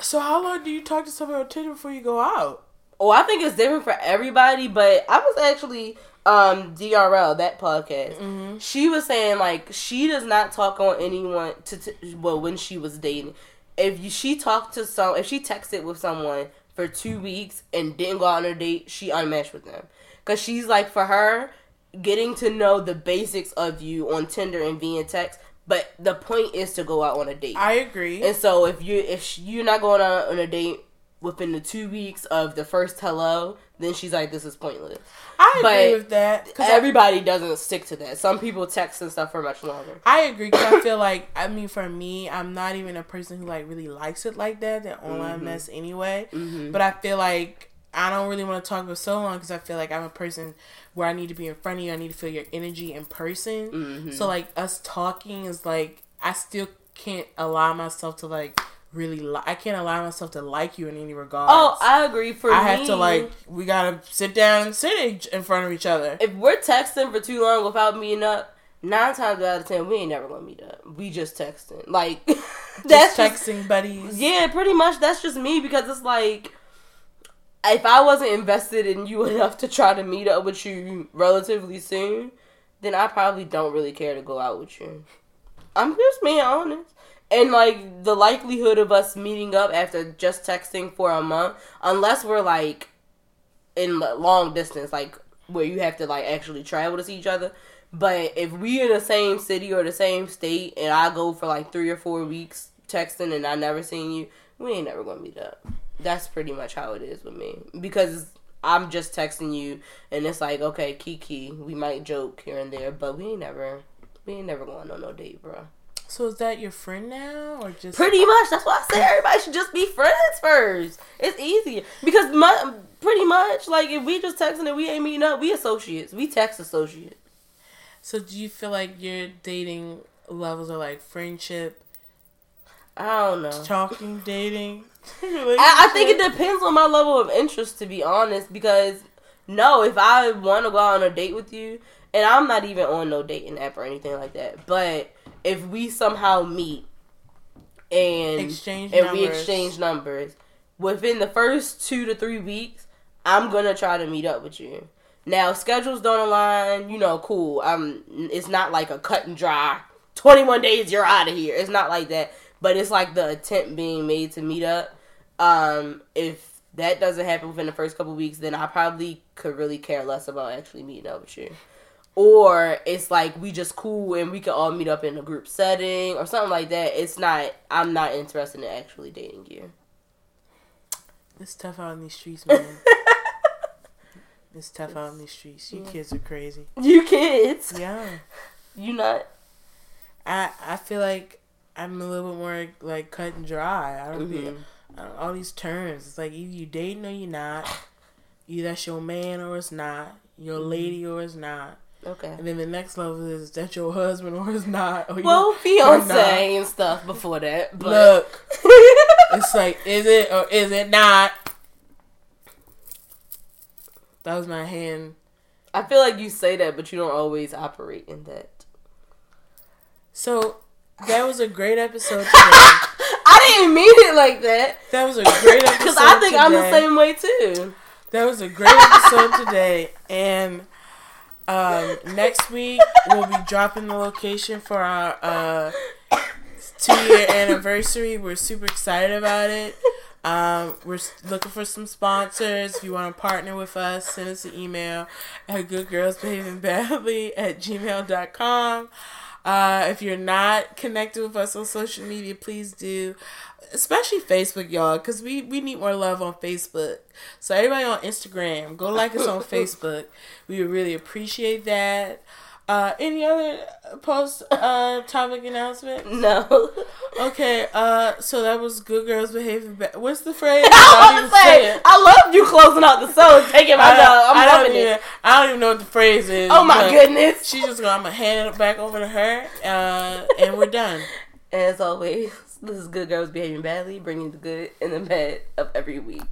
So how long do you talk to someone on Tinder before you go out? Oh, I think it's different for everybody, but I was actually um DRL that podcast. Mm-hmm. She was saying like she does not talk on anyone to t- well when she was dating. If you, she talked to some, if she texted with someone for two weeks and didn't go on a date, she unmatched with them because she's like for her getting to know the basics of you on Tinder and via text. But the point is to go out on a date. I agree. And so if you if you're not going on, on a date within the two weeks of the first hello, then she's like, "This is pointless." I but agree with that because everybody I, doesn't stick to that. Some people text and stuff for much longer. I agree because I feel like I mean, for me, I'm not even a person who like really likes it like that. That online mm-hmm. mess anyway. Mm-hmm. But I feel like I don't really want to talk for so long because I feel like I'm a person where I need to be in front of you. I need to feel your energy in person. Mm-hmm. So like us talking is like I still can't allow myself to like really li- I can't allow myself to like you in any regard. Oh, I agree. For I me, have to like we gotta sit down and sit in front of each other. If we're texting for too long without meeting up, nine times out of ten we ain't never gonna meet up. We just texting. Like that's just texting just, buddies. Yeah, pretty much. That's just me because it's like. If I wasn't invested in you enough to try to meet up with you relatively soon, then I probably don't really care to go out with you. I'm just being honest. And like the likelihood of us meeting up after just texting for a month unless we're like in long distance like where you have to like actually travel to see each other. But if we in the same city or the same state and i go for like three or four weeks texting and i never seen you we ain't never gonna meet up that's pretty much how it is with me because i'm just texting you and it's like okay kiki we might joke here and there but we ain't never we ain't never going on no date bro so is that your friend now, or just pretty much? That's why I say everybody should just be friends first. It's easier because my, pretty much like if we just texting and we ain't meeting up, we associates. We text associates. So do you feel like your dating levels are like friendship? I don't know. Talking, dating. I, I think it depends on my level of interest, to be honest. Because no, if I want to go on a date with you, and I'm not even on no dating app or anything like that, but if we somehow meet and exchange and numbers. we exchange numbers within the first two to three weeks, I'm gonna try to meet up with you. Now schedules don't align, you know, cool. Um, it's not like a cut and dry. Twenty one days, you're out of here. It's not like that, but it's like the attempt being made to meet up. Um, if that doesn't happen within the first couple weeks, then I probably could really care less about actually meeting up with you or it's like we just cool and we can all meet up in a group setting or something like that. It's not. I'm not interested in actually dating you. It's tough out in these streets, man. it's tough out in these streets. You yeah. kids are crazy. You kids. Yeah. You not. I I feel like I'm a little bit more like cut and dry. I don't mm-hmm. don't, all these terms. It's like either you dating or you're not. Either that's your man or it's not. Your mm-hmm. lady or it's not. Okay. And then the next level is that your husband or is not. Or well, fiance and stuff before that. But. Look, it's like, is it or is it not? That was my hand. I feel like you say that, but you don't always operate in that. So that was a great episode today. I didn't mean it like that. That was a great episode. Because I think today. I'm the same way too. That was a great episode today, and um, next week we'll be dropping the location for our uh, two year anniversary. We're super excited about it. Um, we're looking for some sponsors. If you want to partner with us, send us an email at goodgirlsbehavingbadly at gmail.com. Uh, if you're not connected with us on social media, please do. Especially Facebook, y'all, because we, we need more love on Facebook. So everybody on Instagram, go like us on Facebook. We would really appreciate that. Uh, any other post uh, topic announcement? No. Okay, uh, so that was good girls behaving bad. What's the phrase? I was about to say, I love you closing out the show and taking my job. I'm I loving don't even. it. I don't even know what the phrase is. Oh my goodness. She's just gonna. I'm gonna hand it back over to her, uh, and we're done. As always, this is Good Girls Behaving Badly, bringing the good and the bad of every week.